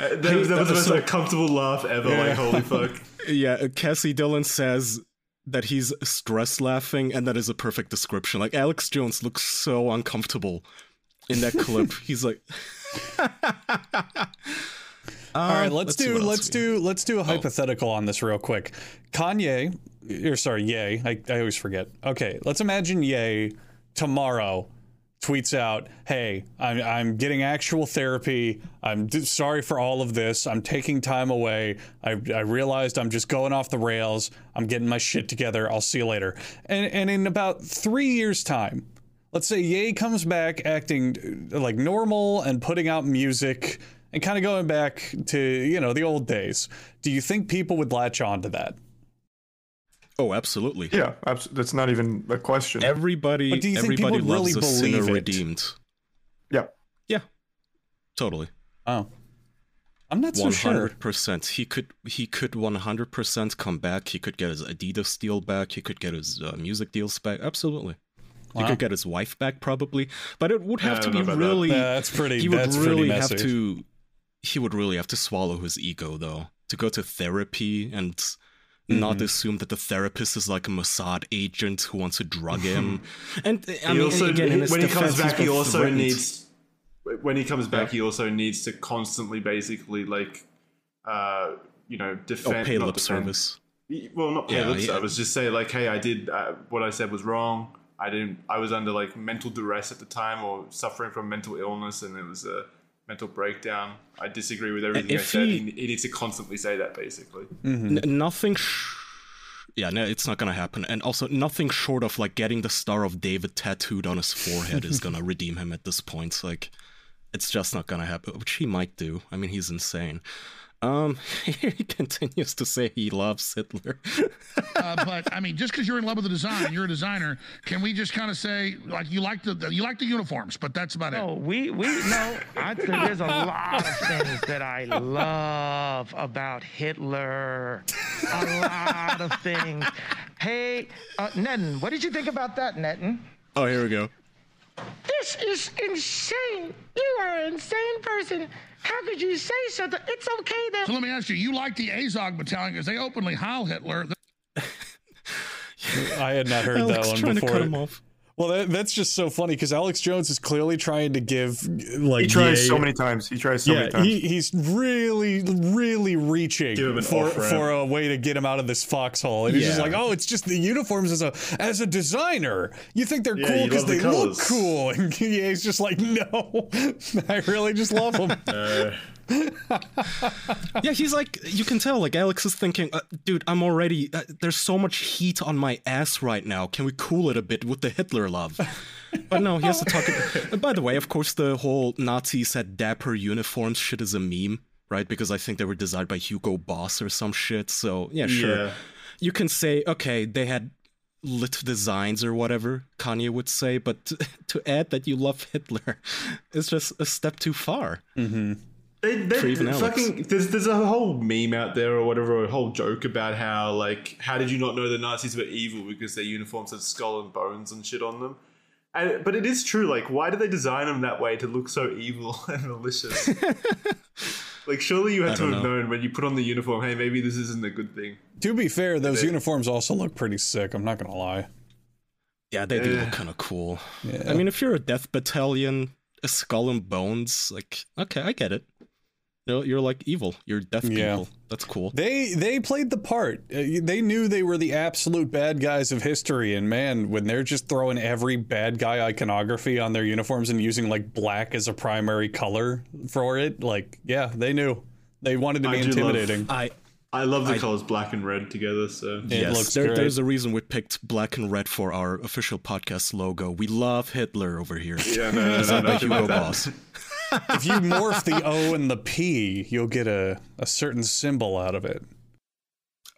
Uh, that, that was the most uncomfortable laugh ever. Like, holy fuck. Yeah, uh, Cassie Dillon says that he's stress laughing, and that is a perfect description. Like, Alex Jones looks so uncomfortable in that clip. He's like. All right, Um, let's, do let's do let's do a hypothetical on this real quick. Kanye, or sorry, Ye. I, I always forget. Okay, let's imagine Ye tomorrow tweets out, "Hey, I'm I'm getting actual therapy. I'm d- sorry for all of this. I'm taking time away. I I realized I'm just going off the rails. I'm getting my shit together. I'll see you later." And and in about three years' time, let's say Ye comes back acting uh, like normal and putting out music and kind of going back to you know the old days. Do you think people would latch on to that? Oh, absolutely. Yeah, abs- that's not even a question. Everybody, But do you think everybody people loves really a sinner believe it? redeemed. yeah. Yeah, totally. Oh, I'm not so One sure. hundred percent. He could. He could one hundred percent come back. He could get his Adidas deal back. He could get his uh, music deals back. Absolutely. He Wow. could get his wife back probably, but it would have to be know about that. really. Yeah, that's pretty. he would that's really have to. He would really have to swallow his ego though to go to therapy and Mm-hmm. not assume that the therapist is like a Mossad agent who wants to drug him. and I He mean, also, again, in his when he comes back, he also threatened. needs. When he comes back, he also needs to constantly, basically, like, uh, you know, oh, defend. pay not lip defend- service. Well, not pay Yeah, lip yeah. service. Just say like, "Hey, I did uh, what I said was wrong. I didn't. I was under like mental duress at the time, or suffering from mental illness, and it was a mental breakdown. I disagree with everything I If said. he- He, he needs to constantly say that, basically. Mm-hmm. N- nothing. Sh- yeah, no, it's not gonna happen. And also, nothing short of like getting the Star of David tattooed on his forehead is gonna redeem him at this point. Like, it's just not gonna happen. Which he might do. I mean, he's insane. Um, he continues to say he loves Hitler. Uh, but I mean, just because you're in love with the design, you're a designer. Can we just kind of say like you like the you like the uniforms, but that's about No, it. No, we we no. I, there's a lot of things that I love about Hitler. A lot of things. Hey, uh, Netten, what did you think about that, Netten? oh, here we go. This is insane. You are an insane person. How could you say something? It's okay that So let me ask you: You like the Azov Battalion because they openly heil Hitler? I had not heard Alex that one trying to before. Cut him off. Well, that, that's just so funny because Alex Jones is clearly trying to give like He tries Ye- so many times. He tries so yeah, many times. he, he's really, really reaching Give him an for for a way to get him out of this foxhole. And he's just like, "Oh, it's just the uniforms as a as a designer. You think they're Yeah, cool because the they look cool." And he's just like, "No, I really just love them." Uh, Yeah, he's like, you can tell, like, Alex is thinking, uh, dude, I'm already, uh, there's so much heat on my ass right now. Can we cool it a bit with the Hitler love? But no, he has to talk. Uh, By the way, of course, the whole Nazis had dapper uniforms shit is a meme, right? Because I think they were designed by Hugo Boss or some shit. So, yeah, sure. Yeah. You can say, okay, they had lit designs or whatever, Kanye would say, but to, to add that you love Hitler is just a step too far. They, they, For even Alex. fucking, there's there's a whole meme out there or whatever, a whole joke about how like how did you not know the Nazis were evil because their uniforms had skull and bones and shit on them, And, but it is true. Like, why did they design them that way to look so evil and malicious? like, surely you had to have know. known when you put on the uniform. Hey, maybe this isn't a good thing. To be fair, those They- uniforms also look pretty sick. I'm not gonna lie. Yeah, they do look kind of cool. Yeah. I mean, if you're a death battalion, a skull and bones, like, okay, I get it. You're, you're like evil. You're death Yeah. people. That's cool. They they played the part. Uh, They knew they were the absolute bad guys of history, and man, when they're just throwing every bad guy iconography on their uniforms and using like black as a primary color for it, like yeah, they knew they wanted to be I do love- intimidating. I I love the I- colors black and red together. So It yes, looks there, great. there's a reason we picked black and red for our official podcast logo. We love Hitler over here. yeah, no, no, Is no, that by nothing Hugo like that. Boss? If you morph the O and the P, you'll get a, a certain symbol out of it.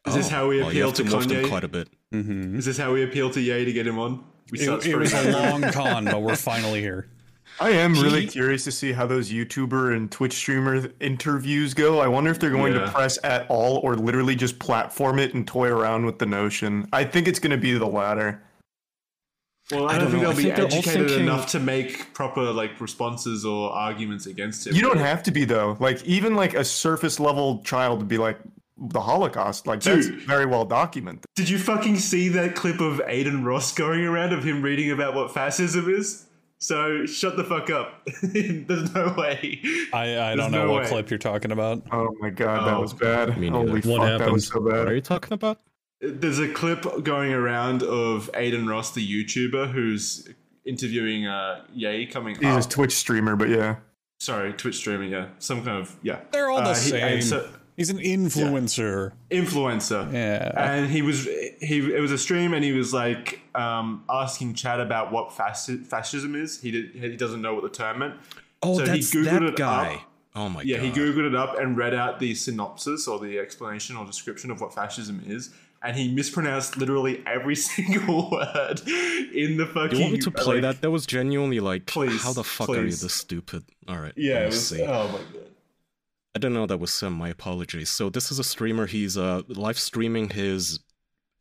Is this how we well, you appeal have to to Kanye? quite a bit. hmm Is this how we appeal to Ye to get him on? We It, start it was a long con, but we're finally here. I am really curious to see how those YouTuber and Twitch streamer interviews go. I wonder if they're going Yeah. to press at all or literally just platform it and toy around with the notion. I think it's going to be the latter. Well, I, I don't, don't think know. I they'll be think educated thinking- enough to make proper like responses or arguments against it. You don't have to be though. Like even like a surface level child would be like the Holocaust. Like that's very well documented. Did you fucking see that clip of Aiden Ross going around of him reading about what fascism is? So shut the fuck up. There's no way. I, I don't know no what way. clip you're talking about. Oh my god, that Oh. was bad. Me neither. Holy What fuck, that was happened? so What are you talking about? There's a clip going around of Aiden Ross, the YouTuber, who's interviewing uh, Ye coming He's a. Twitch streamer, but yeah. Sorry, Twitch streaming, yeah. Some kind of, yeah. They're all the Uh, he- same. so- He's an influencer. influencer. Yeah. And he was he it was a stream and he was like um, asking Chad about what fasci- fascism is. He did he doesn't know what the term meant. Oh, So he that's Googled that it guy. up. Oh my Yeah, god. he googled it up and read out the synopsis or the explanation or description of what fascism is, and he mispronounced literally every single word in the fucking. you want me to play like- that? That was genuinely like, Please, how the fuck are you this stupid? All right. Yeah, let it was, see. oh my god. I didn't know that was Sim. My apologies. So this is a streamer. He's uh live streaming his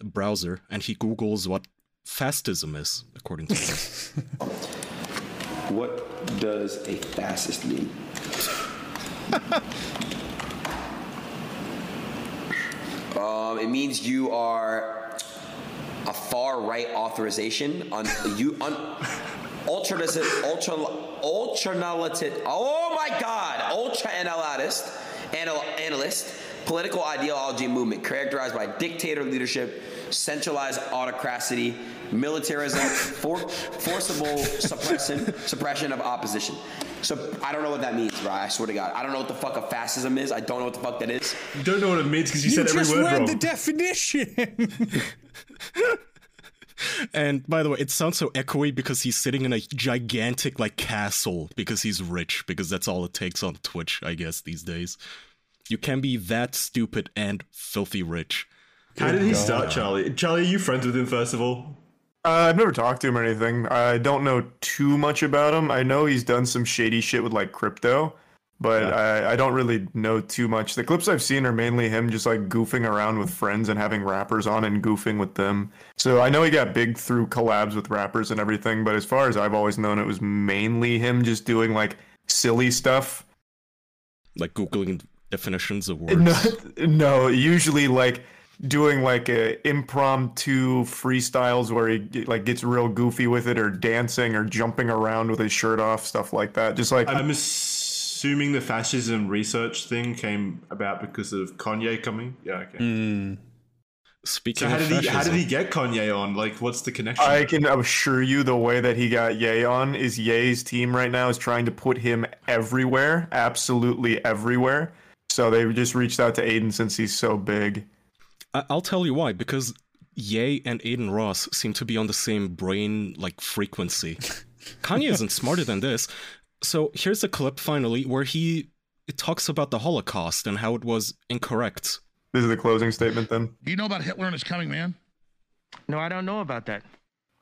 browser, and he googles what fascism is, according to him. What does a fascist mean? um, it means you are a far right authorization on you on ultra ultra ultra oh my god ultra analyst anal, analyst political ideology movement characterized by dictator leadership centralized autocracy militarism for, forcible suppression suppression of opposition so I don't know what that means, bro. I swear to God, I don't know what the fuck a fascism is. I don't know what the fuck that is. You don't know what it means because you, You said every word wrong. You just read the definition. and by the way, it sounds so echoey because he's sitting in a gigantic like castle because he's rich. Because that's all it takes on Twitch, I guess these days. You can be that stupid and filthy rich. How did he start, Charlie? Charlie, are you friends with him first of all? Uh, I've never talked to him or anything. I don't know too much about him. I know he's done some shady shit with like crypto, but I, I don't really know too much. The clips I've seen are mainly him just like goofing around with friends and having rappers on and goofing with them. So I know he got big through collabs with rappers and everything, but as far as I've always known, it was mainly him just doing like silly stuff. Like googling definitions of words. No, no, usually like doing like a impromptu freestyles where he like gets real goofy with it or dancing or jumping around with his shirt off stuff like that just like I'm assuming the fascism research thing came about because of Kanye coming. Yeah, okay. Hmm. Speaking So how did he how did he get Kanye on? Like, what's the connection? i can assure you the way that he got Ye on is Ye's team right now is trying to put him everywhere absolutely everywhere so they just reached out to aiden since he's so big I- I'll tell you why. Because Ye and Aiden Ross seem to be on the same brain like frequency. Kanye isn't smarter than this. So here's a clip finally where he it talks about the Holocaust and how it was incorrect. this is the closing statement then Do you know about Hitler and his coming man? No, I don't know about that.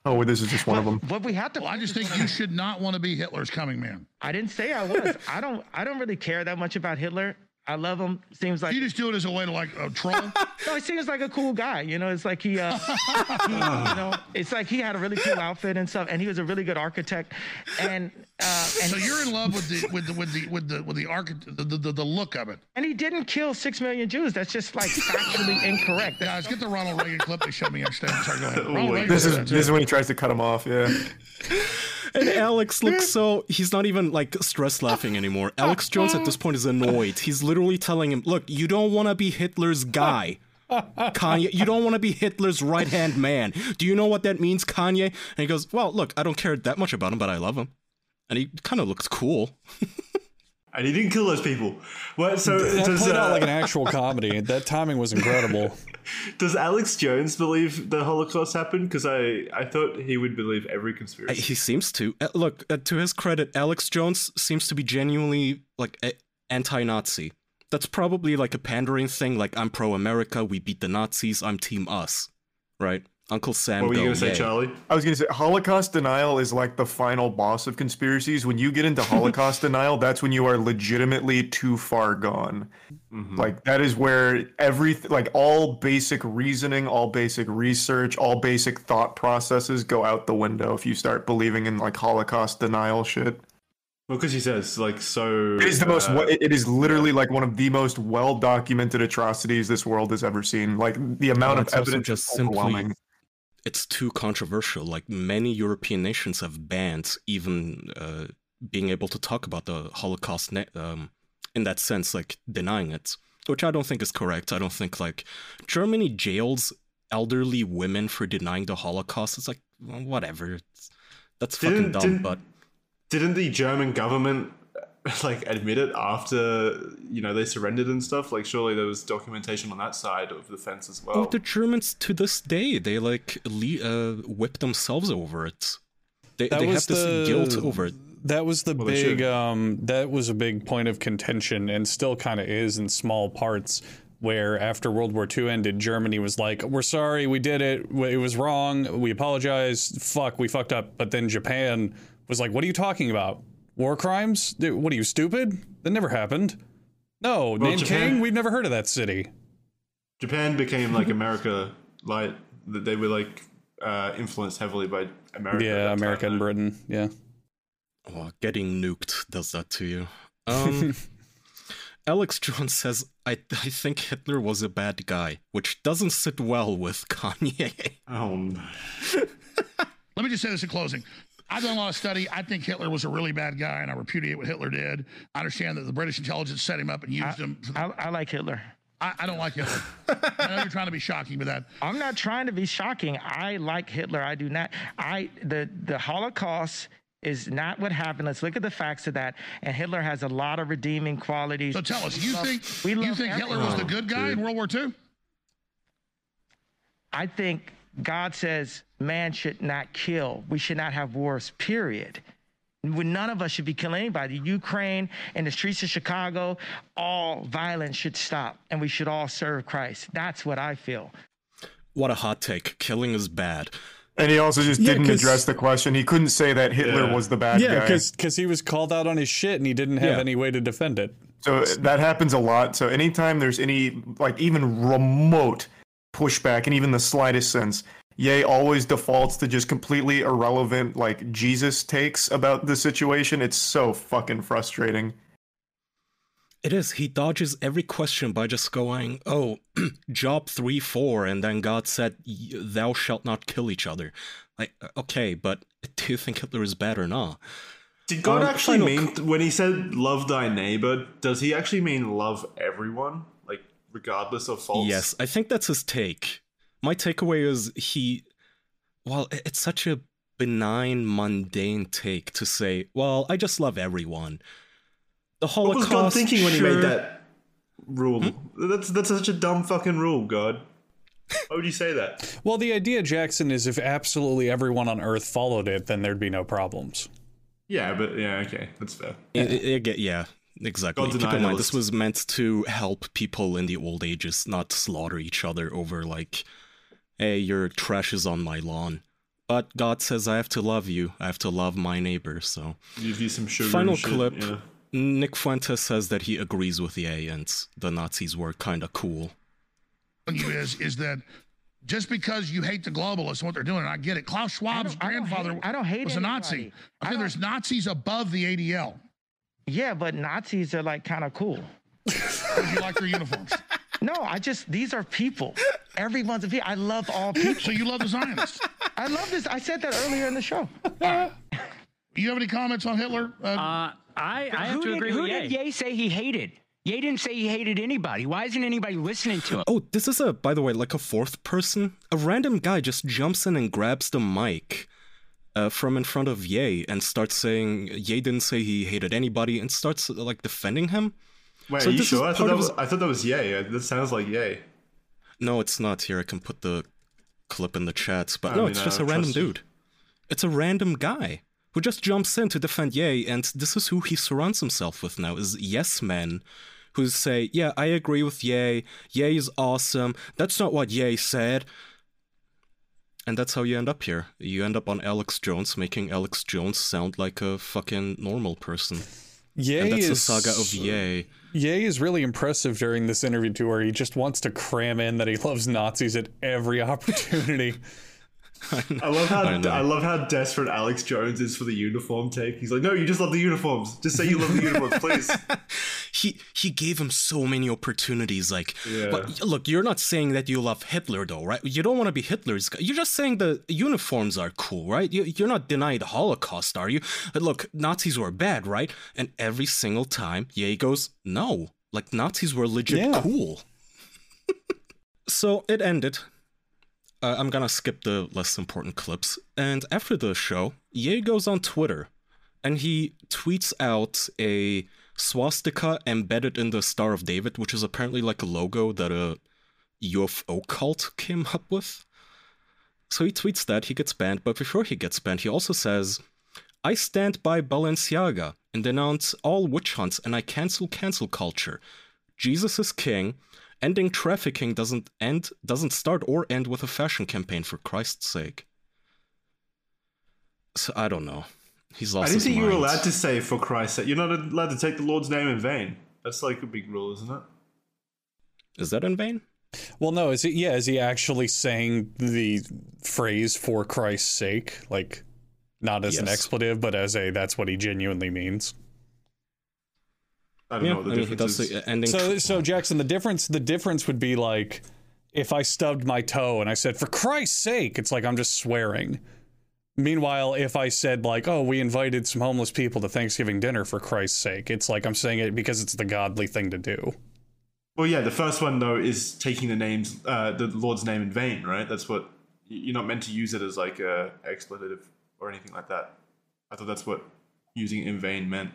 oh this is just one of them What we have to. Well, I just think you should not want to be Hitler's coming man. I didn't say I was. I don't. I don't really care that much about Hitler. I love him. Seems like You just do it as a way to like uh, troll. no, he seems like a cool guy. You know, it's like he, uh, he, you know, it's like he had a really cool outfit and stuff, and he was a really good architect. And uh, and so you're in love with the with the with the with the with the archi- the, the, the look of it. and he didn't kill six million Jews. That's just like factually incorrect. Guys, get the Ronald Reagan clip they showed me yesterday. Sorry, go ahead. Ronald wait. Reagan This is this is when he tries to cut him off. Yeah. And Alex looks so he's not even like stress laughing anymore. Alex Jones at this point is annoyed. He's literally telling him, "Look, you don't want to be Hitler's guy." Kanye, you don't want to be Hitler's right hand man. Do you know what that means, Kanye? And he goes, Well, look, I don't care that much about him, but I love him. And he kind of looks cool. And he didn't kill those people. What? So That does, played out uh, like an actual comedy. That timing was incredible. does Alex Jones believe the Holocaust happened? Because I, I thought he would believe every Uh, conspiracy. He seems to. Uh, Look, uh, to his credit, Alex Jones seems to be genuinely like anti-Nazi. That's probably like a pandering thing. Like I'm pro-America, we beat the Nazis, I'm Team Us, right? Uncle Sam. what were you going to say. Charlie? I was gonna say Holocaust denial is like the final boss of conspiracies. When you get into Holocaust denial, that's when you are legitimately too far gone. Like that is where everything, like all basic reasoning, all basic research, all basic thought processes go out the window if you start believing in like Holocaust denial shit. Well, because he says like so. It is the most. uh, it is literally like one of the most well documented atrocities this world has ever seen. Like the amount Well, of evidence just simply- overwhelming. It's too controversial. Like many European nations have banned even uh, being able to talk about the Holocaust ne- um, in that sense, like denying it, which I don't think is correct. I don't think like Germany jails elderly women for denying the Holocaust. It's like well, whatever. It's, that's fucking Didn't- dumb. didn't- But didn't the German government like admit it after you know they surrendered and stuff? Like surely there was documentation on that side of the fence as well. oh, the Germans to this day they like le- uh, whip themselves over it. They, That they was have this guilt over it. That was the Well, big. Um, that was a big point of contention, and still kind of is in small parts. Where after World War II ended, Germany was like, "We're sorry, we did it. It was wrong. We apologize. Fuck, we fucked up." But then Japan was like, "What are you talking about? War crimes? What are you stupid? That never happened. No, Nanking. Japan- We've never heard of that city. Japan became like America light. That they were like uh, influenced heavily by America. yeah, America time, and though. Britain. Yeah. Oh, getting nuked does that to you. Um, Alex Jones says, I, I think Hitler was a bad guy, which doesn't sit well with Kanye. Oh no. Let me just say this in closing. I've done a lot of study. I think Hitler was a really bad guy, and I repudiate what Hitler did. I understand that the British intelligence set him up and used him. For the, I, I like Hitler. I, I don't like Hitler. I know you're trying to be shocking with that. I'm not trying to be shocking. I like Hitler. I do not. I the the Holocaust is not what happened. Let's look at the facts of that. And Hitler has a lot of redeeming qualities. So tell us, you love- think we you love think Hitler was the good guy in oh, World War II? I think God says man should not kill. We should not have wars. Period. When none of us should be killing anybody. Ukraine and the streets of Chicago, all violence should stop, and we should all serve Christ. That's what I feel. what a hot take. Killing is bad. And he also just Yeah, didn't address the question. He couldn't say that Hitler Yeah. was the bad Yeah, guy. because he was called out on his shit and he didn't have Yeah. any way to defend it. So that happens a lot. So anytime there's any like even remote pushback in even the slightest sense, Ye always defaults to just completely irrelevant like Jesus takes about the situation. It's so fucking frustrating. It is. He dodges every question by just going, "Oh, job 3 4, and then God said, "Thou shalt not kill each other." Like, uh, okay, but do you think Hitler is bad or not? Did God Um, actually final mean when he said "love thy neighbor"? Does he actually mean love everyone, like regardless of faults? Yes, I think that's his take. My takeaway is he. Well, it's such a benign, mundane take to say, "Well, I just love everyone." The What Holocaust. was God thinking when he made that rule? Hmm? That's that's such a dumb fucking rule, God. Why would you say that? Well, the idea, Jackson, is if absolutely everyone on Earth followed it, then there'd be no problems. Yeah, but yeah, okay, that's fair. I- I- I get- yeah, exactly. God's Keep in mind, this was meant to help people in the old ages not slaughter each other over, like, hey, your trash is on my lawn. But God says I have to love you. I have to love my neighbor, so. Give you some sugar. Final and shit, clip. Yeah. Nick Fuentes says that he agrees with Ye and the Nazis were kind of cool. you is is that just because you hate the globalists and what they're doing, and I get it. Klaus Schwab's I don't- I don't grandfather hate- I don't hate was a Nazi. anybody. I I think there's Nazis above the ADL. Yeah, but Nazis are like kind of cool. Because you like their uniforms. No, I just these are people. Everyone's a people. I love all people. So you love the Zionists. I love this. I said that earlier in the show. You have any comments on Hitler? Uh, Uh, I, I have who to did, agree who with did Ye. Ye say he hated? Ye didn't say he hated anybody. Why isn't anybody listening to him? Oh, this is a, by the way, like a fourth person. A random guy just jumps in and grabs the mic uh, from in front of Ye and starts saying Ye didn't say he hated anybody and starts like defending him. Wait, So are you sure? I thought that was his- I thought that was Ye. That sounds like Ye. No, it's not. Here, I can put the clip in the chats, but I no, mean, it's just a random you. dude. It's a random guy who just jumps in to defend Ye, and this is who he surrounds himself with now: is yes men who say, "Yeah, I agree with Ye. Ye is awesome. That's not what Ye said." And that's how you end up here. You end up on Alex Jones, making Alex Jones sound like a fucking normal person. Ye and that's is the saga of Ye. Ye is really impressive during this interview too, where he just wants to cram in that he loves Nazis at every opportunity. I love how I I, love how desperate Alex Jones is for the uniform take. He's like, no, you just love the uniforms. Just say you love the uniforms, please. he he gave him so many opportunities like Yeah. but look you're not saying that you love hitler though right you don't want to be hitler's guy you're just saying the uniforms are cool right you, you're not denying the holocaust are you But look nazis were bad right and every single time Ye goes no like nazis were legit Yeah. cool so it ended uh, i'm gonna skip the less important clips and after the show Ye goes on twitter and he tweets out a swastika embedded in the Star of David, which is apparently like a logo that a UFO cult came up with. So he tweets that, he gets banned, but before he gets banned, he also says, I stand by Balenciaga and denounce all witch hunts and I cancel cancel culture. Jesus is king. Ending trafficking doesn't end doesn't start or end with a fashion campaign for Christ's sake. So I don't know. He's lost. I didn't his think you were allowed to say for Christ's sake. You're not allowed to take the Lord's name in vain. That's like a big rule, isn't it? Is that in vain? well, no, is he? Yeah, is he actually saying the phrase "for Christ's sake"? Like, not as an expletive, but as a that's what he genuinely means. I don't Yeah, know the I mean, difference that's is. the ending. So, so Jackson, the difference the difference would be like if I stubbed my toe and I said, "For Christ's sake," it's like I'm just swearing. Meanwhile, if I said like, "Oh, we invited some homeless people to Thanksgiving dinner for Christ's sake," it's like I'm saying it because it's the godly thing to do. Well, yeah, the first one though is taking the names, uh, the Lord's name in vain, right? That's what you're not meant to use it as like a expletive or anything like that. I thought that's what using it in vain meant.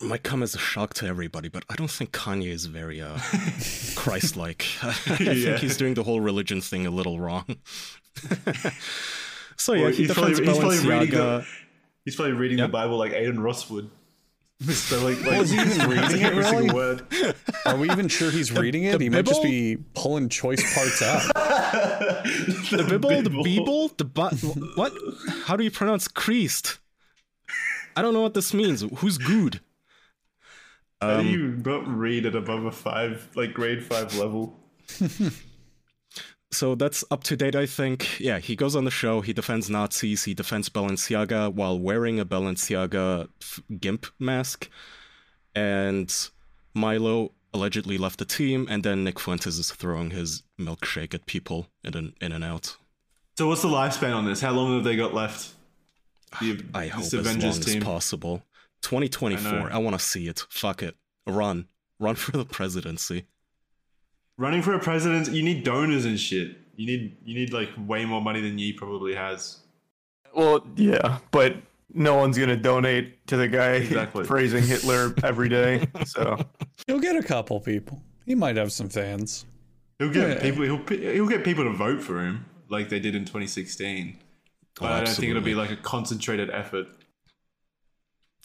Might come as a shock to everybody, but I don't think Kanye is very uh, Christ-like. I Yeah. think he's doing the whole religion thing a little wrong. so yeah, Well, he he's, probably, he's probably reading the, he's probably reading Yeah. the Bible like Aiden Ross would. Misspelling like Well, is he even reading it, every single really? word. Are we even sure he's reading it? the He might just be pulling choice parts out. The Bible, the Bible, the Bi- what? How do you pronounce Christ? I don't know what this means. Who's good? How Um, do you not read it above a five, like grade five level? So that's up to date, I think. Yeah, he goes on the show, he defends Nazis, he defends Balenciaga while wearing a Balenciaga f- gimp mask. And Milo allegedly left the team, and then Nick Fuentes is throwing his milkshake at people in and, in and out. So what's the lifespan on this? How long have they got left? The, I hope as long Avengers as possible. 2024, I I, want to see it. Fuck it. Run. Run for the presidency. Running for a president, you need donors and shit. You need you need like way more money than Ye probably has. Well, yeah, but no one's gonna donate to the guy Exactly. praising Hitler every day. So He'll get a couple people. He might have some fans. He'll get Yeah. people. He'll he'll get people to vote for him like they did in 2016. But Oh, I don't think it'll be like a concentrated effort.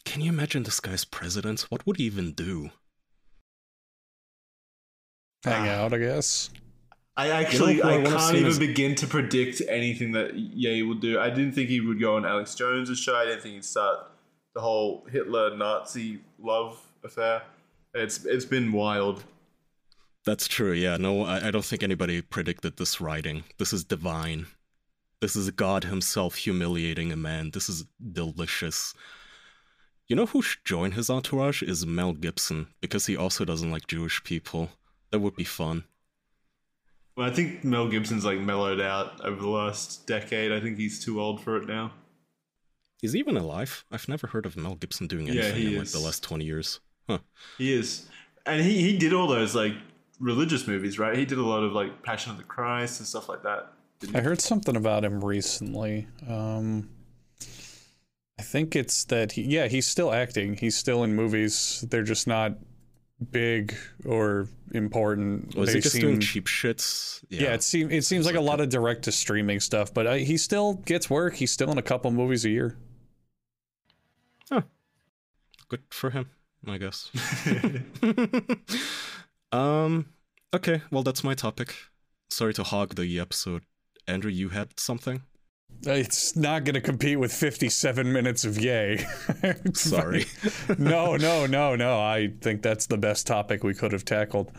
Can you imagine this guy's president? What would he even do? Hang Ah. out, I guess. I actually who I I, can't even is- begin to predict anything that Ye would do. I didn't think he would go on Alex Jones' show. I didn't think he'd start the whole Hitler Nazi love affair. It's it's been wild. That's true. Yeah. No, I, I don't think anybody predicted this writing. This is divine. This is God Himself humiliating a man. This is delicious. You know who should join his entourage is Mel Gibson because he also doesn't like Jewish people. That would be fun. Well, I think Mel Gibson's like mellowed out over the last decade. I think he's too old for it now. He's even alive. I've never heard of Mel Gibson doing anything he in like is. the last twenty years. Huh. He is, and he he did all those like religious movies, right? He did a lot of like Passion of the Christ and stuff like that. I heard something about him recently. Um, I think it's that he, yeah, he's still acting. He's still in movies. They're just not big or important. Was They he just seem- doing cheap shits? Yeah, it seems it seems like a lot of direct to streaming stuff, but uh, he still gets work. He's still in a couple movies a year. good for him, I guess. um. Okay. Well, that's my topic. Sorry to hog the episode. Andrew, you had something. It's not going to compete with 57 minutes of Ye. Sorry. no, no, no, no. I think that's the best topic we could have tackled.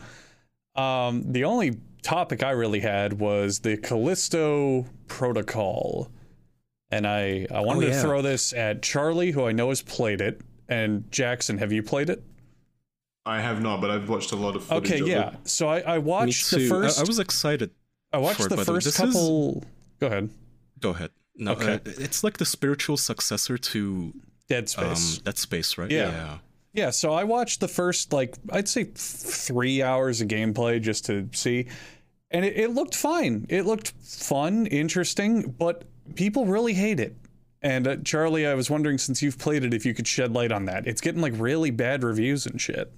Um, the only topic I really had was the Callisto Protocol. And I, I wanted Oh, to throw this at Charlie, who I know has played it, and Jackson. Have you played it? I have not, but I've watched a lot of footage. Okay, of yeah. It. So I, I watched too. the I- first. I, was excited. I watched for it, the by first This is- couple. Go ahead. Go ahead. No, Okay. uh, it's like the spiritual successor to Dead Space. um, Dead Space, right? Yeah. Yeah, so I watched the first like I'd say three hours of gameplay just to see, and it, it looked fine. It looked fun, interesting, but people really hate it. And uh, Charlie, I was wondering since you've played it, if you could shed light on that. It's getting like really bad reviews and shit.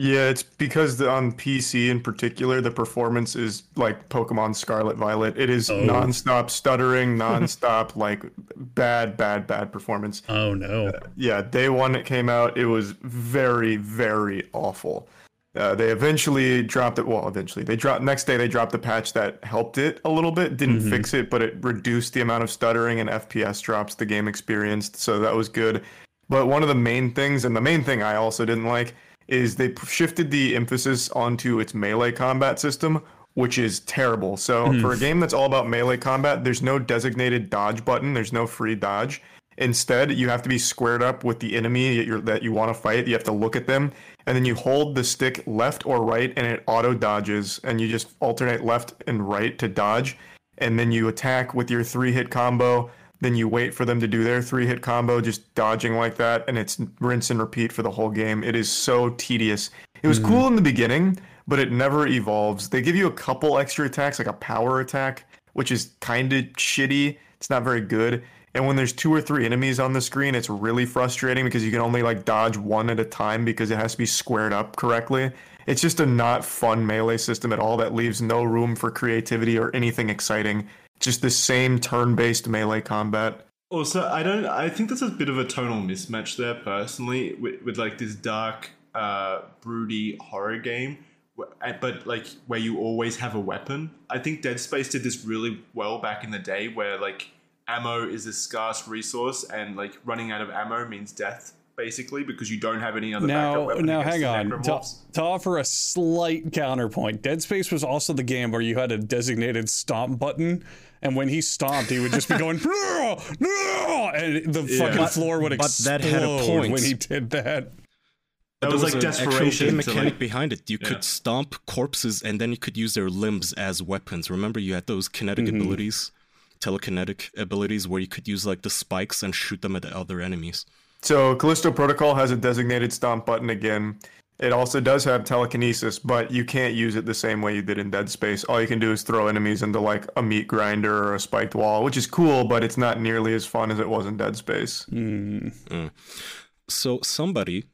Yeah, it's because the, on PC in particular, the performance is like Pokemon Scarlet Violet. It is nonstop stuttering, nonstop like bad, bad, bad performance. Oh no! Yeah, day one it came out, it was very, very awful. Uh, they eventually dropped it. Well, eventually they dropped. Next day they dropped the patch that helped it a little bit. Didn't fix it, but it reduced the amount of stuttering and FPS drops the game experienced. So that was good. But one of the main things, and the main thing I also didn't like, is they shifted the emphasis onto its melee combat system, which is terrible. So hmm. for a game that's all about melee combat, there's no designated dodge button. There's no free dodge. Instead, you have to be squared up with the enemy that, you're, that you want to fight. You have to look at them, and then you hold the stick left or right, and it auto dodges, and you just alternate left and right to dodge, and then you attack with your three hit combo. Then you wait for them to do their three hit combo, just dodging like that, and it's rinse and repeat for the whole game. It is so tedious. It was cool in the beginning, but it never evolves. They give you a couple extra attacks, like a power attack, which is kind of shitty. It's not very good. And when there's two or three enemies on the screen, it's really frustrating because you can only like dodge one at a time because it has to be squared up correctly. It's just a not fun melee system at all that leaves no room for creativity or anything exciting. Just the same turn-based melee combat. Also, I don't. I think there's a bit of a tonal mismatch there, personally, with, with like this dark, uh, broody horror game, but like where you always have a weapon. I think Dead Space did this really well back in the day, where like ammo is a scarce resource, and like running out of ammo means death, basically, because you don't have any other backup Now, weapon. now, hang on. To, to offer a slight counterpoint, Dead Space was also the game where you had a designated stomp button, and when he stomped, he would just be going, "No, no," and the Yeah. fucking But- floor would but explode that had a point. when he did that. That There was like an desperation game mechanic like- behind it. You Yeah. could stomp corpses and then you could use their limbs as weapons. Remember, you had those kinetic Mm-hmm. abilities, telekinetic abilities, where you could use like the spikes and shoot them at the other enemies. So Callisto Protocol has a designated stomp button again. It also does have telekinesis, but you can't use it the same way you did in Dead Space. All you can do is throw enemies into like a meat grinder or a spiked wall, which is cool, but it's not nearly as fun as it was in Dead Space. Mm-hmm. Mm. So somebody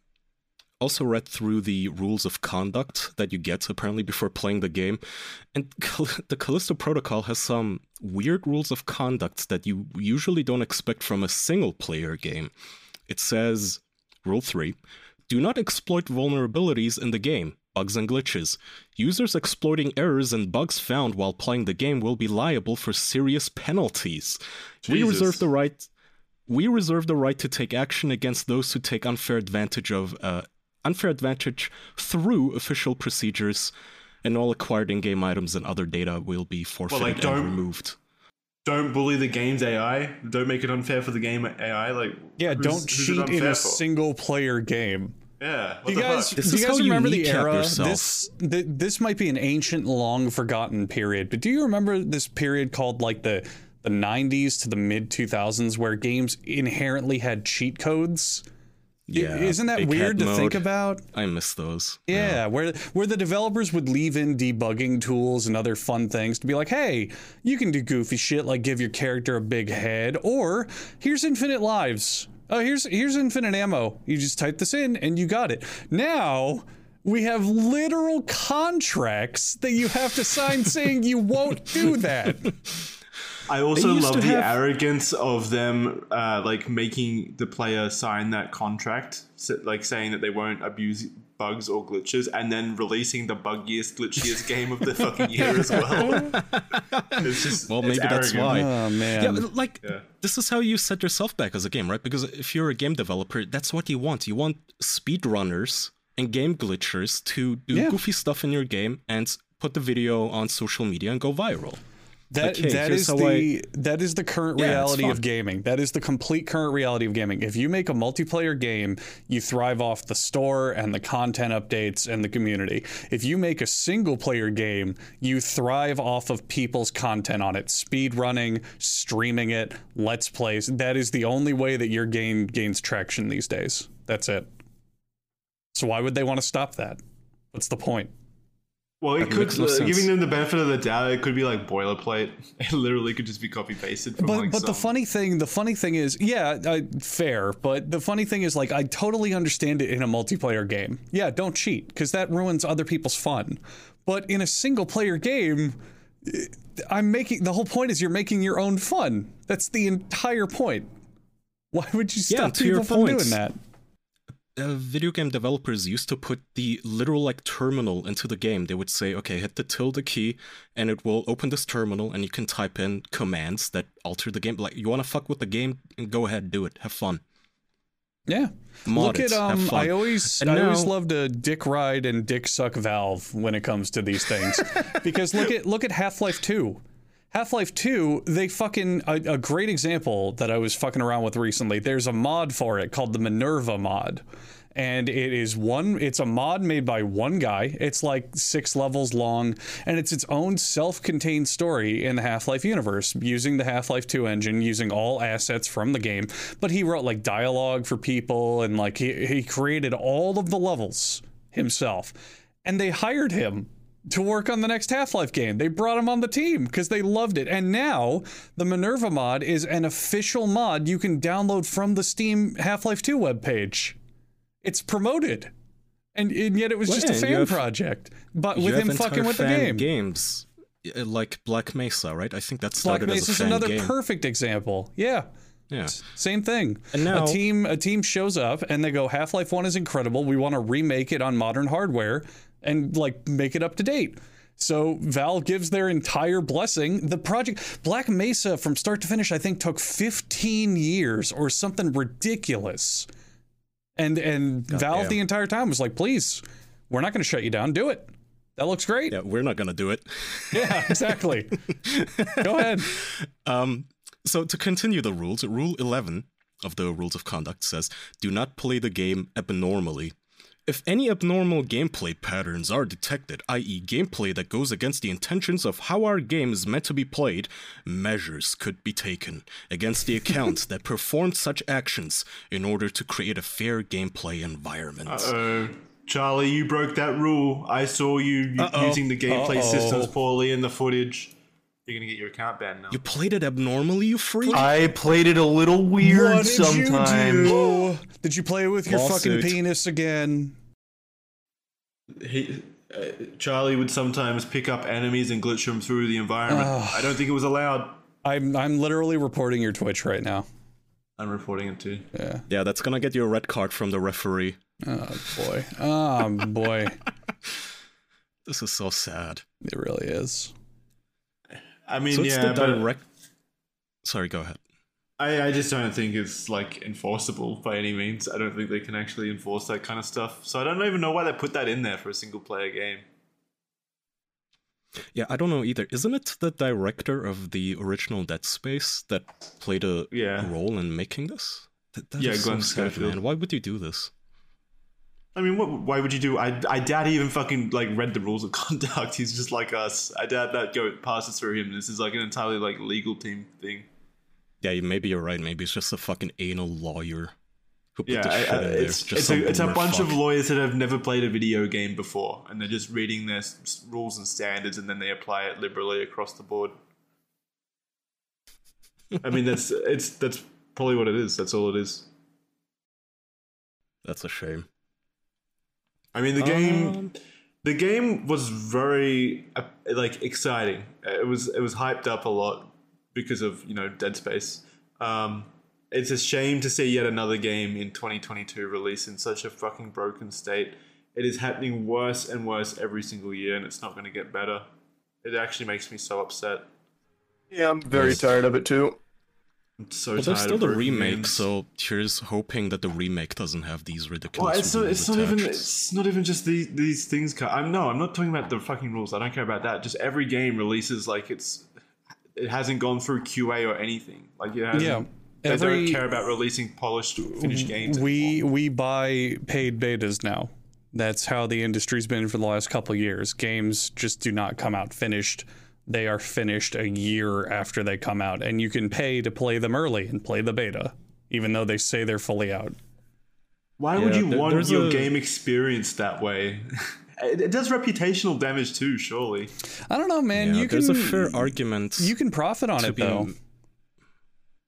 also read through the rules of conduct that you get apparently before playing the game, and the Callisto Protocol has some weird rules of conduct that you usually don't expect from a single player game. It says, Rule 3 Do not exploit vulnerabilities in the game, bugs and glitches. Users exploiting errors and bugs found while playing the game will be liable for serious penalties. We reserve the right we reserve the right to take action against those who take unfair advantage of uh, unfair advantage through official procedures, and all acquired in-game items and other data will be forfeited like, and removed. Don't bully the game's AI. Don't make it unfair for the game AI. Like Yeah, who's- don't who's cheat in a for? single player game. Yeah. What Do you guys. This do you guys how you remember the era? This th- this might be an ancient, long forgotten period, but do you remember this period called like the the 90s to the mid 2000s where games inherently had cheat codes? Yeah, Isn't that weird to think about? I miss those. Yeah, where where the developers would leave in debugging tools and other fun things to be like, hey, you can do goofy shit like give your character a big head, or here's infinite lives. Oh, here's here's infinite ammo. You just type this in and you got it. Now we have literal contracts that you have to sign saying you won't do that. I also love the have- arrogance of them, uh, like making the player sign that contract, like saying that they won't abuse bugs or glitches, and then releasing the buggiest, glitchiest game of the fucking year as well. it's just Well, it's maybe that's why. Oh man. Yeah, like Yeah. this is how you set yourself back as a game, right? Because if you're a game developer, that's what you want. You want speedrunners and game glitchers to do Yeah. goofy stuff in your game and put the video on social media and go viral. That Okay, that is the that is the current Yeah, reality of gaming. That is the complete current reality of gaming. If you make a multiplayer game, you thrive off the store and the content updates and the community. If you make a single player game, you thrive off of people's content on it, speed running, streaming it, let's plays. That is the only way that your game gains traction these days. That's it. So why would they want to stop that? What's the point? Well, it could no uh, giving them the benefit of the doubt. It could be like boilerplate. It literally could just be copy pasted from but like but the funny thing the funny thing is yeah I, fair but the funny thing is like i totally understand it in a multiplayer game yeah don't cheat because that ruins other people's fun but in a single player game eh, i'm making the whole point is you're making your own fun that's the entire point why would you Yeah, stop to your people from point. doing that uh, video game developers used to put the literal like terminal into the game. They would say, okay, hit the tilde key and it will open this terminal and you can type in commands that alter the game. Like, you want to fuck with the game? Go ahead, do it. Have fun. yeah Mod look at um i always And i always now- loved a dick ride and dick suck valve when it comes to these things because look at look at half-life 2 Half-Life 2, they fucking a, a great example that I was fucking around with recently. There's a mod for it called the Minerva mod. And it is one it's a mod made by one guy. It's like 6 levels long and it's its own self-contained story in the Half-Life universe using the Half-Life 2 engine, using all assets from the game. But he wrote like dialogue for people and like he he created all of the levels himself. And they hired him to work on the next Half-Life game. They brought him on the team because they loved it. And now the Minerva mod is an official mod you can download from the Steam Half-Life 2 webpage. It's promoted. And, and yet it was Well, just a yeah, you fan have- project. But with him fucking with the game. games uh, like Black Mesa, right? I think that Black Mesa is another game. perfect example. Yeah. yeah. Same thing. And now- a team a team shows up and they go Half-Life 1 is incredible. We want to remake it on modern hardware and like make it up to date. So Valve gives their entire blessing. The project Black Mesa from start to finish I think took 15 years or something ridiculous. And and Valve damn. the entire time was like, "Please, we're not going to shut you down. Do it. That looks great." Yeah, we're not gonna do it. Yeah, exactly. Go ahead. Um, so to continue the rules, Rule 11 of the Rules of Conduct says, "Do not play the game abnormally." If any abnormal gameplay patterns are detected, i.e., gameplay that goes against the intentions of how our game is meant to be played, measures could be taken against the accounts that performed such actions in order to create a fair gameplay environment. Uh, Charlie, you broke that rule. I saw you Uh-oh. using the gameplay Uh-oh. systems poorly in the footage. You're gonna get your account banned now. You played it abnormally, you freak? I played it a little weird what did sometimes. you do? Did you play with your Lawsuit. fucking penis again? He, uh, Charlie would sometimes pick up enemies and glitch them through the environment. I don't think it was allowed. I'm I'm literally reporting your Twitch right now. I'm reporting it too. Yeah. Yeah, that's gonna get you a red card from the referee. Oh boy. Oh boy. This is so sad. It really is. I mean, So it's yeah, the but direct. Sorry, go ahead. I, I just don't think it's like enforceable by any means. I don't think they can actually enforce that kind of stuff. So I don't even know why they put that in there for a single player game. Yeah, I don't know either. Isn't it the director of the original Dead Space that played a Yeah. role in making this? That, that Yeah, is so Glenn sad, man. Why would you do this? I mean, what, why would you do? I, I doubt he even fucking like read the rules of conduct. He's just like us. I doubt that go passes through him. This is like an entirely like legal team thing. Yeah, maybe you're right. Maybe it's just a fucking anal lawyer who put Yeah, I, shit I, it's it's a, it's a bunch of lawyers that have never played a video game before, and they're just reading their s- rules and standards, and then they apply it liberally across the board. I mean, that's it's that's probably what it is. That's all it is. That's a shame. I mean, the game Um, the game was very uh, like exciting. It was it was hyped up a lot because of you know Dead Space. Um, it's a shame to see yet another game in 2022 release in such a fucking broken state. It is happening worse and worse every single year, and it's not going to get better. It actually makes me so upset. Yeah, I'm very tired of it too. I'm so Well, tired there's still of the remake, games. so here's hoping that the remake doesn't have these ridiculous. Well, it's not. It's not even it's not even just these these things. Ca- I'm no. I'm not talking about the fucking rules. I don't care about that. Just every game releases like it's. It hasn't gone through QA or anything. Like it hasn't. Yeah. They don't care about releasing polished, finished games. we we buy paid betas now. That's how the industry's been for the last couple of years. Games just do not come out finished. They are finished a year after they come out, and you can pay to play them early and play the beta, even though they say they're fully out. Why would you there- want your a- game experience that way? it, it does reputational damage too, surely. I don't know, man. Yeah, you can there's a fair argument. you can profit on it be- though.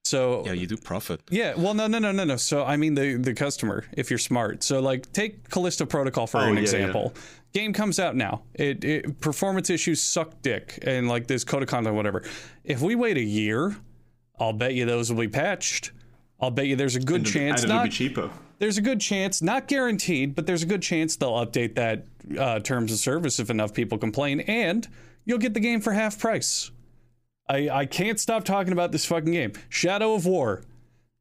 So Yeah, you do profit. Yeah, well, no, no, no, no, no. So I mean the the customer, if you're smart. So like, take Callisto Protocol for Oh, an yeah, example. Game comes out now. It, it performance issues suck dick, and like this code of conduct, whatever. If we wait a year, I'll bet you those will be patched. I'll bet you there's a good And, chance. and it'll be Not cheaper. there's a good chance, not guaranteed, but there's a good chance they'll update that uh, terms of service if enough people complain, and you'll get the game for half price. I, I can't stop talking about this fucking game. Shadow of War.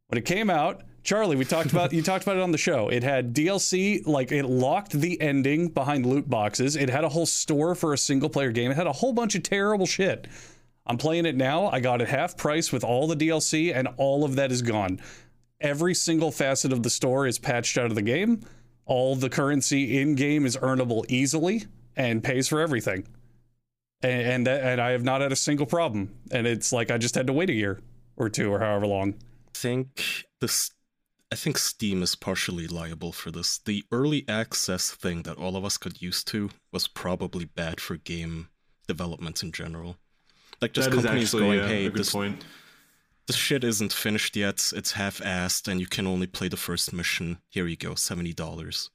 When it came out, Charlie, we talked about you talked about it on the show. It had DLC, like it locked the ending behind loot boxes. It had a whole store for a single player game. It had a whole bunch of terrible shit. I'm playing it now. I got it half price with all the DLC, and all of that is gone. Every single facet of the store is patched out of the game. All the currency in game is earnable easily and pays for everything and and, and I have not had a single problem. And it's like I just had to wait a year or two or however long. I think this. I think Steam is partially liable for this. The early access thing that all of us got used to was probably bad for game developments in general. Like just that companies actually, going, yeah, "Hey, this." Point this shit isn't finished yet, it's half assed, and you can only play the first mission. Here you go, $70.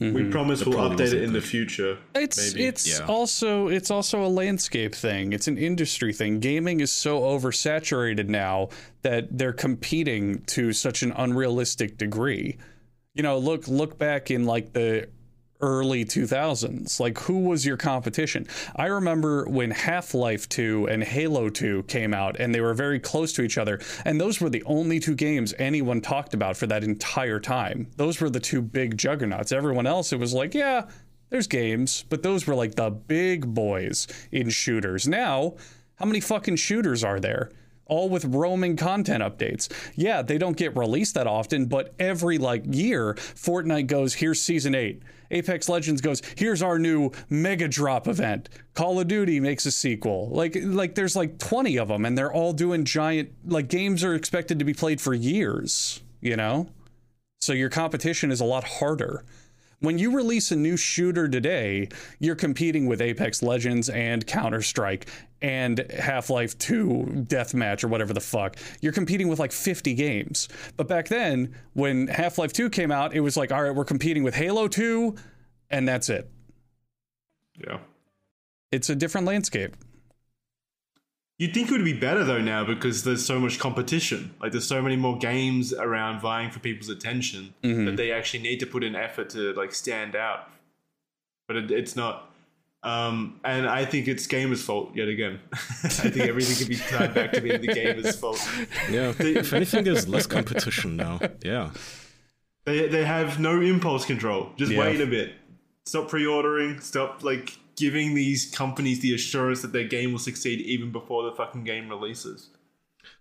Mm-hmm. We promise the we'll update it in good. the future. It's maybe. it's yeah. also it's also a landscape thing. It's an industry thing. Gaming is so oversaturated now that they're competing to such an unrealistic degree. You know, look look back in like the early 2000s. Like who was your competition? I remember when Half-Life 2 and Halo 2 came out and they were very close to each other and those were the only two games anyone talked about for that entire time. Those were the two big juggernauts. Everyone else it was like, yeah, there's games, but those were like the big boys in shooters. Now, how many fucking shooters are there? All with roaming content updates. Yeah, they don't get released that often, but every like year, Fortnite goes, here's season 8. Apex Legends goes, here's our new mega drop event. Call of Duty makes a sequel. Like like there's like 20 of them and they're all doing giant like games are expected to be played for years, you know? So your competition is a lot harder. When you release a new shooter today, you're competing with Apex Legends and Counter Strike and Half Life 2 Deathmatch or whatever the fuck. You're competing with like 50 games. But back then, when Half Life 2 came out, it was like, all right, we're competing with Halo 2, and that's it. Yeah. It's a different landscape. You'd think it would be better though now because there's so much competition. Like there's so many more games around vying for people's attention that they actually need to put in effort to like stand out. But it, it's not. Um, and I think it's gamers' fault yet again. I think everything can be tied back to being the gamers' fault. Yeah. if anything, there's less competition now. Yeah. They they have no impulse control. Just Yeah. wait a bit. Stop pre-ordering. Stop like giving these companies the assurance that their game will succeed even before the fucking game releases.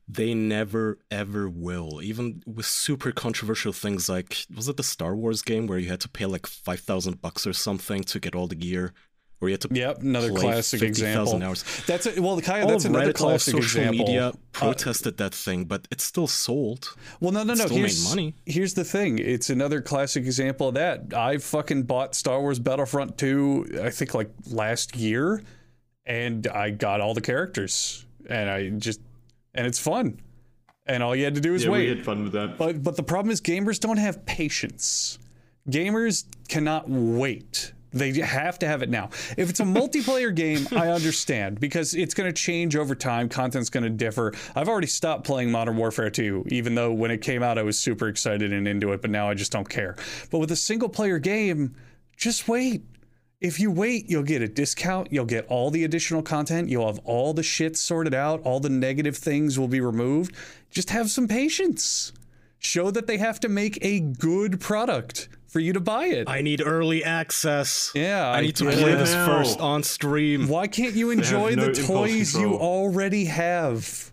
They never ever will. Even with super controversial things like was it the Star Wars game where you had to pay like five thousand bucks or something to get all the gear, where you had to Yep, another play classic 50,000 example. Hours. That's a, well, Kaya, all that's of another Reddit, all classic social example. media Uh, protested that thing, but it still sold. Well, no, no, no. Still made Here's, money. here's the thing. It's another classic example of that. I fucking bought Star Wars Battlefront 2, I think like last year, and I got all the characters. And I just, and it's fun. And all you had to do is Yeah, wait. we had fun with that. But but the problem is gamers don't have patience. Gamers cannot wait. They have to have it now. If it's a multiplayer game, I understand because it's going to change over time. Content's going to differ. I've already stopped playing Modern Warfare 2, even though when it came out, I was super excited and into it, but now I just don't care. But with a single player game, just wait. If you wait, you'll get a discount. You'll get all the additional content. You'll have all the shit sorted out. All the negative things will be removed. Just have some patience. Show that they have to make a good product for you to buy it. I need early access. yeah, I need to yeah. play this now. first on stream. Why can't you enjoy no the toys you already have?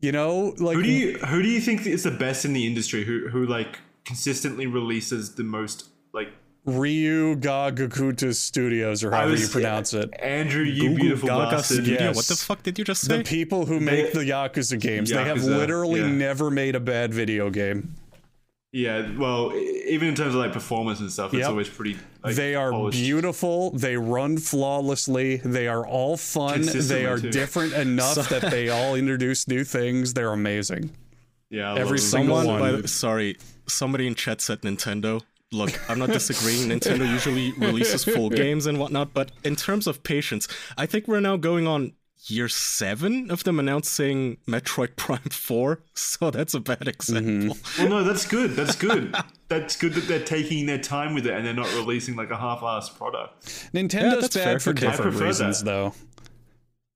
You know, like Who do you who do you think is the best in the industry? Who who like consistently releases the most like Ryu Ga Gakuta Studios or however was- you pronounce it. Andrew, you Google beautiful Gaga bastard. Studio. Yes. What the fuck did you just say? The people who make the Yakuza games, they have literally yeah. never made a bad video game. Yeah, well, even in terms of like performance and stuff, it's Yep. always pretty. Like, they are polished. beautiful. They run flawlessly. They are all fun. They are too. different enough that they all introduce new things. They're amazing. Yeah, I every love single Someone, one. by sorry, somebody in chat said Nintendo. Look, I'm not disagreeing. Nintendo usually releases full games and whatnot, but in terms of patience, I think we're now going on year seven of them announcing Metroid Prime 4. So that's a bad mm-hmm. example. Well, no, that's good. That's good. that's good that they're taking their time with it and they're not releasing like a half-assed product. Nintendo's that's bad fair. for Okay. I different prefer reasons, that. though.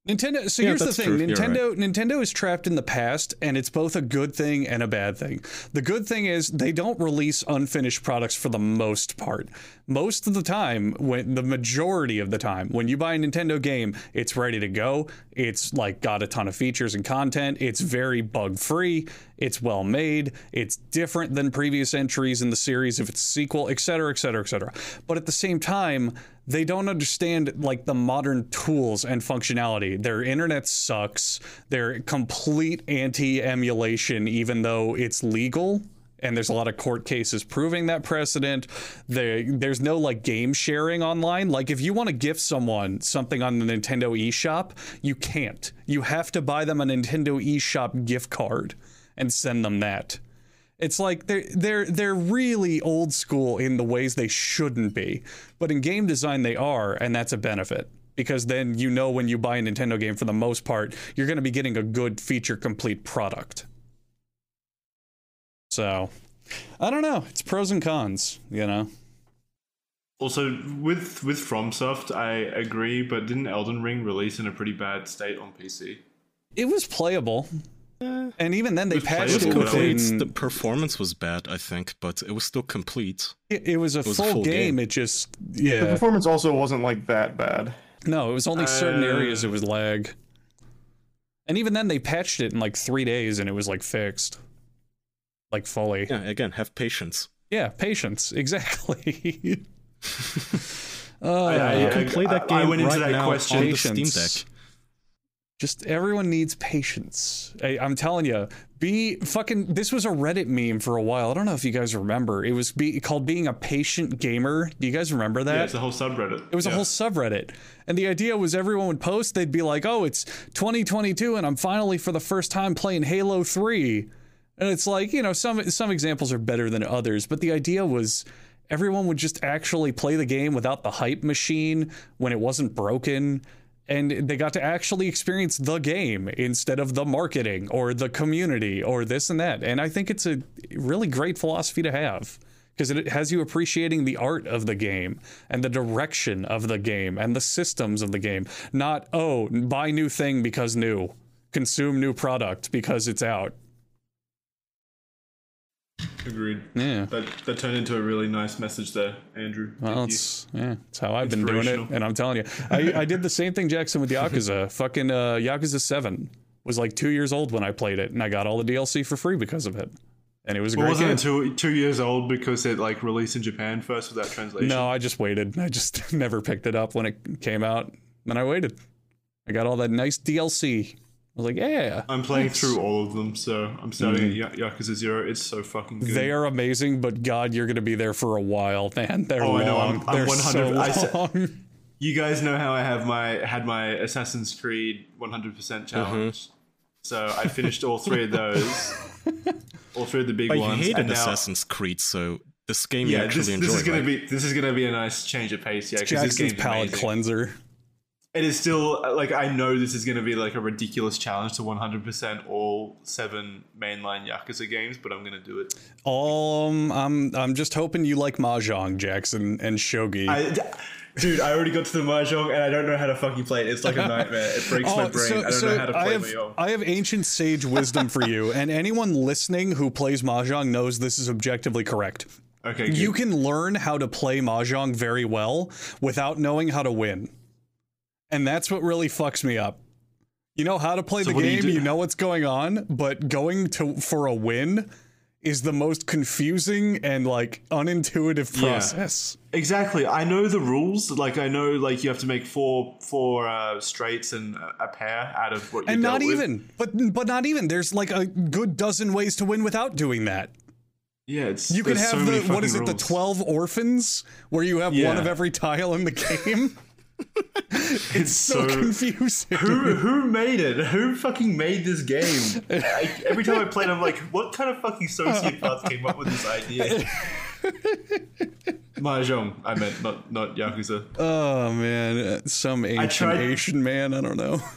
Nintendo. So Yeah, here's the thing: true. Nintendo. Nintendo is trapped in the past, and it's both a good thing and a bad thing. The good thing is they don't release unfinished products for the most part. Most of the time, when the majority of the time, when you buy a Nintendo game, it's ready to go. It's like got a ton of features and content. It's very bug free. It's well made. It's different than previous entries in the series if it's a sequel, et cetera, et cetera, et cetera. But at the same time, they don't understand like the modern tools and functionality. Their internet sucks. They're complete anti-emulation, even though it's legal. And there's a lot of court cases proving that precedent. There, there's no like game sharing online. Like if you want to gift someone something on the Nintendo eShop, you can't. You have to buy them a Nintendo eShop gift card and send them that. It's like they're they're they're really old school in the ways they shouldn't be, but in game design they are, and that's a benefit because then you know when you buy a Nintendo game for the most part you're going to be getting a good feature complete product. So, I don't know. It's pros and cons, you know. Also, with with FromSoft, I agree, but didn't Elden Ring release in a pretty bad state on PC? It was playable, and even then they was patched It it was complete. within. The performance was bad, I think, but it was still complete. It, it was a was full, full game. game. It just yeah. The performance also wasn't like that bad. No, it was only certain Uh, areas it was lag. And even then they patched it in like 3 days and it was like fixed. Like fully. Yeah, again, have patience. Yeah, patience. Exactly. uh, I- You can play that I game went into right that now question- on the Steam Patience. Deck. Just everyone needs patience. I, I'm telling you, be fucking. This was a Reddit meme for a while. I don't know if you guys remember. It was be, called being a patient gamer. Do you guys remember that? Yeah, it's a whole subreddit. It was a whole subreddit. And the idea was everyone would post, they'd be like, oh, it's 2022 and I'm finally for the first time playing Halo 3. And it's like, you know, some some examples are better than others, but the idea was everyone would just actually play the game without the hype machine when it wasn't broken. And they got to actually experience the game instead of the marketing or the community or this and that. And I think it's a really great philosophy to have because it has you appreciating the art of the game and the direction of the game and the systems of the game. Not, oh, buy new thing because new, consume new product because it's out. Agreed. Yeah. That that turned into a really nice message there, Andrew. Well, it's yeah, it's how I've been doing it, and I'm telling you, I, I did the same thing, Jackson, with Yakuza. Fucking uh, Yakuza Seven was like two years old when I played it, and I got all the DLC for free because of it, and it was a Well, great wasn't game. it two, two years old because it like released in Japan first without translation? No, I just waited. I just never picked it up when it came out. Then I waited. I got all that nice DLC. I was like, yeah. I'm playing through all of them, so I'm starting at Ya- Yakuza Zero. It's so fucking good. They are amazing, but God, you're going to be there for a while, man. They're Oh, long. I know, I'm- I'm They're 100 I so said- long. You guys know how I have my had my Assassin's Creed 100% Mm-hmm. challenge. So I finished all three of those, all three of the big I ones. hated and now, Assassin's Creed, so this game you Yeah, actually this, enjoy. this is gonna be this is gonna be a nice change of pace. Yeah, because this Jackson's game's palate amazing. cleanser. It is still like I know this is going to be like a ridiculous challenge to 100% all seven mainline Yakuza games, but I'm going to do it. Um, I'm I'm just hoping you like mahjong, Jackson and Shogi. I, dude, I already got to the mahjong and I don't know how to fucking play it. It's like a nightmare. It breaks my Oh, brain. so- I don't so know how to play I have, mahjong. I have ancient sage wisdom for you, and anyone listening who plays mahjong knows this is objectively correct. Okay, good. You can learn how to play mahjong very well without knowing how to win, and that's what really fucks me up. You know how to play So the do you game, you know what's going on, but going to for a win is the most confusing and like unintuitive Yeah. process. Exactly. I know the rules. Like I know, like you have to make four four uh, straights and a- pair out of what. and you're not with. even but but not even there's like a good dozen ways to win without doing that Yeah, it's you could have so the what is it fucking the 12 orphans where you have one of every tile in the game it's so, so- confusing Who who made it? Who fucking made this game? I, every time I play it, I'm like, what kind of fucking sociopath came up with this idea? Mahjong, I meant not not Yakuza. oh man some ancient tried- asian man i don't know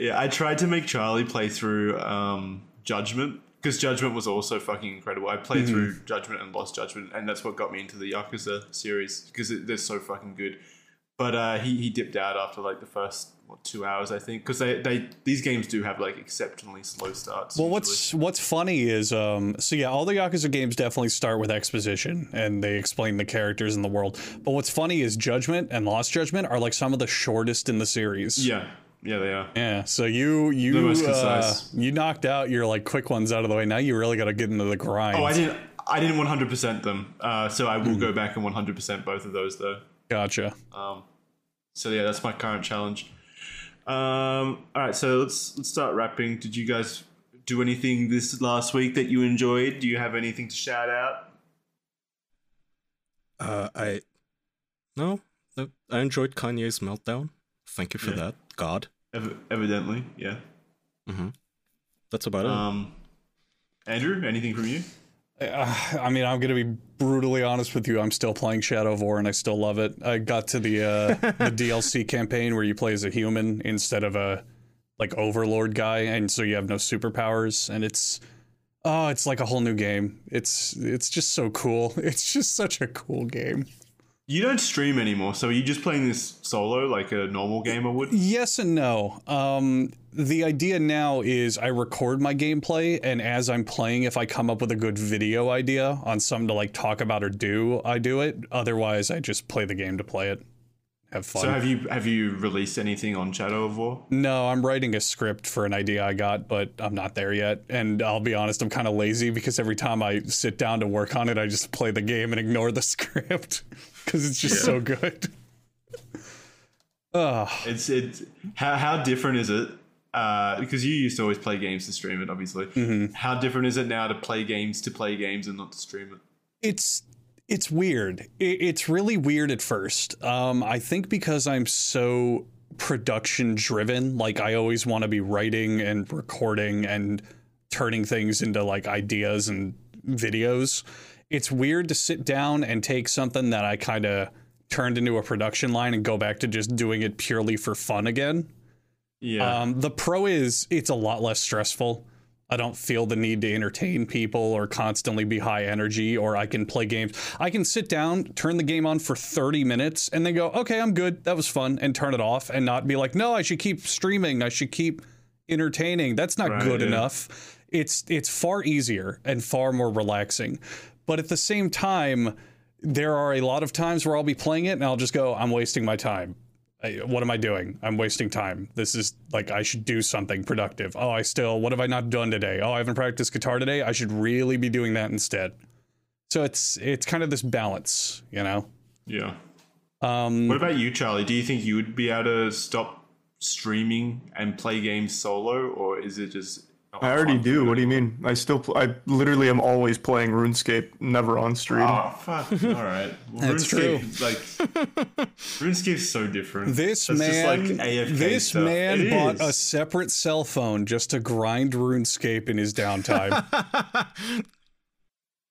Yeah, I tried to make Charlie play through um, Judgment because Judgment was also fucking incredible. I played Mm-hmm. through Judgment and lost Judgment, and that's what got me into the Yakuza series because they're so fucking good. But uh, he he dipped out after like the first what, two hours, I think, because they, they these games do have like exceptionally slow starts. well usually. what's what's funny is um so yeah all the yakuza games definitely start with exposition and they explain the characters in the world but what's funny is judgment and lost judgment are like some of the shortest in the series yeah yeah they are. Yeah, so you you uh, you knocked out your like quick ones out of the way. Now you really got to get into the grind. Oh, I didn't. I didn't 100% them. Uh, so I will Hmm. go back and 100% both of those though. Gotcha. Um, so yeah, that's my current challenge. Um, all right, so let's let's start wrapping. Did you guys do anything this last week that you enjoyed? Do you have anything to shout out? Uh, I no, no, I enjoyed Kanye's meltdown. Thank you for Yeah. that, God. Ev- evidently, yeah. Mm-hmm. That's about it. Um, Andrew, anything from you? Uh, I mean, I'm gonna be brutally honest with you. I'm still playing Shadow of War, and I still love it. I got to the uh, the DLC campaign where you play as a human instead of a like Overlord guy, and so you have no superpowers, and it's oh, it's like a whole new game. It's it's just so cool. It's just such a cool game. You don't stream anymore, so are you just playing this solo like a normal gamer would? Yes and no. Um, the idea now is I record my gameplay, and as I'm playing, if I come up with a good video idea on something to like talk about or do, I do it. Otherwise, I just play the game to play it, have fun. So have you have you released anything on Shadow of War? no, I'm writing a script for an idea I got, but I'm not there yet. And I'll be honest, I'm kind of lazy because every time I sit down to work on it, I just play the game and ignore the script because it's just so good. Ugh. It's it's how how different is it? Uh, because you used to always play games to stream it, obviously. Mm-hmm. How different is it now to play games to play games and not to stream it? it's it's weird. It, it's really weird at first. Um, I think because I'm so production driven, like I always want to be writing and recording and turning things into like ideas and videos. It's weird to sit down and take something that I kind of turned into a production line and go back to just doing it purely for fun again. Yeah. Um, the pro is it's a lot less stressful. I don't feel the need to entertain people or constantly be high energy, or I can play games. I can sit down, turn the game on for 30 minutes, and then go, okay, I'm good. That was fun, and turn it off and not be like, no, I should keep streaming. I should keep entertaining. That's not Right, good yeah. enough. It's it's far easier and far more relaxing. But at the same time, there are a lot of times where I'll be playing it and I'll just go, I'm wasting my time. I- What am I doing? I'm wasting time. This is like I should do something productive. Oh, I still. What have I not done today? Oh, I haven't practiced guitar today. I should really be doing that instead. So it's it's kind of this balance, you know. Yeah. Um, What about you, Charlie? Do you think you would be able to stop streaming and play games solo, or is it just? Not I already do. What do you mean? I still, pl- I literally am always playing RuneScape, never on stream. Oh fuck! All right, well, That's RuneScape, Like RuneScape's so different. This That's just man, like AFK this stuff. man It bought a separate cell phone just to grind RuneScape in his downtime.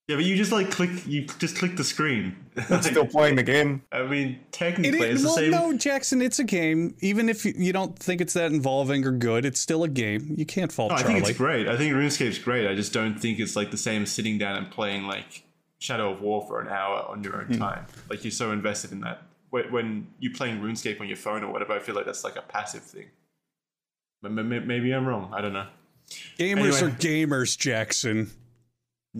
Yeah, but you just like click. You just click the screen. I'm still playing the game. I mean, technically, is, it's the well, same. no, Jackson, it's a game. Even if you- you don't think it's that involving or good, it's still a game. You can't fault No, I Charlie. think it's great. I think RuneScape's great. I just don't think it's like the same as sitting down and playing like Shadow of War for an hour on your Hmm. own time. Like you're so invested in that. When, when you're playing RuneScape on your phone or whatever, I feel like that's like a passive thing. But ma- ma- maybe I'm wrong. I don't know. Gamers Anyway. are gamers, Jackson.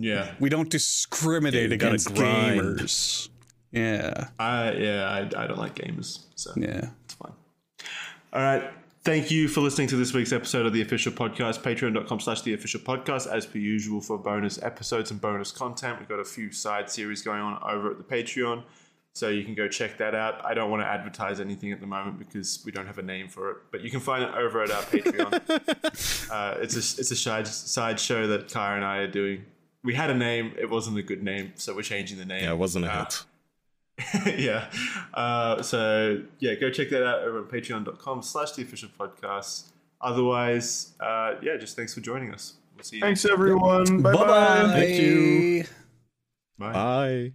Yeah, We don't discriminate gotta against gamers. Yeah, I yeah I, I don't like gamers, so yeah. it's fine. All right. Thank you for listening to this week's episode of the official podcast. Patreon.com slash the official podcast, as per usual, for bonus episodes and bonus content. We've got a few side series going on over at the Patreon. So you can go check that out. I don't want to advertise anything at the moment because we don't have a name for it, but you can find it over at our Patreon. uh, it's a it's a side side show that Kaya and I are doing. We had a name, it wasn't a good name, so we're changing the name. Yeah, it wasn't a Uh, hit. yeah. Uh, so yeah, go check that out over at patreon.com slash the official podcast. Otherwise, uh, yeah, just thanks for joining us. We'll see you Thanks everyone. Bye bye. Thank you. Bye. Bye.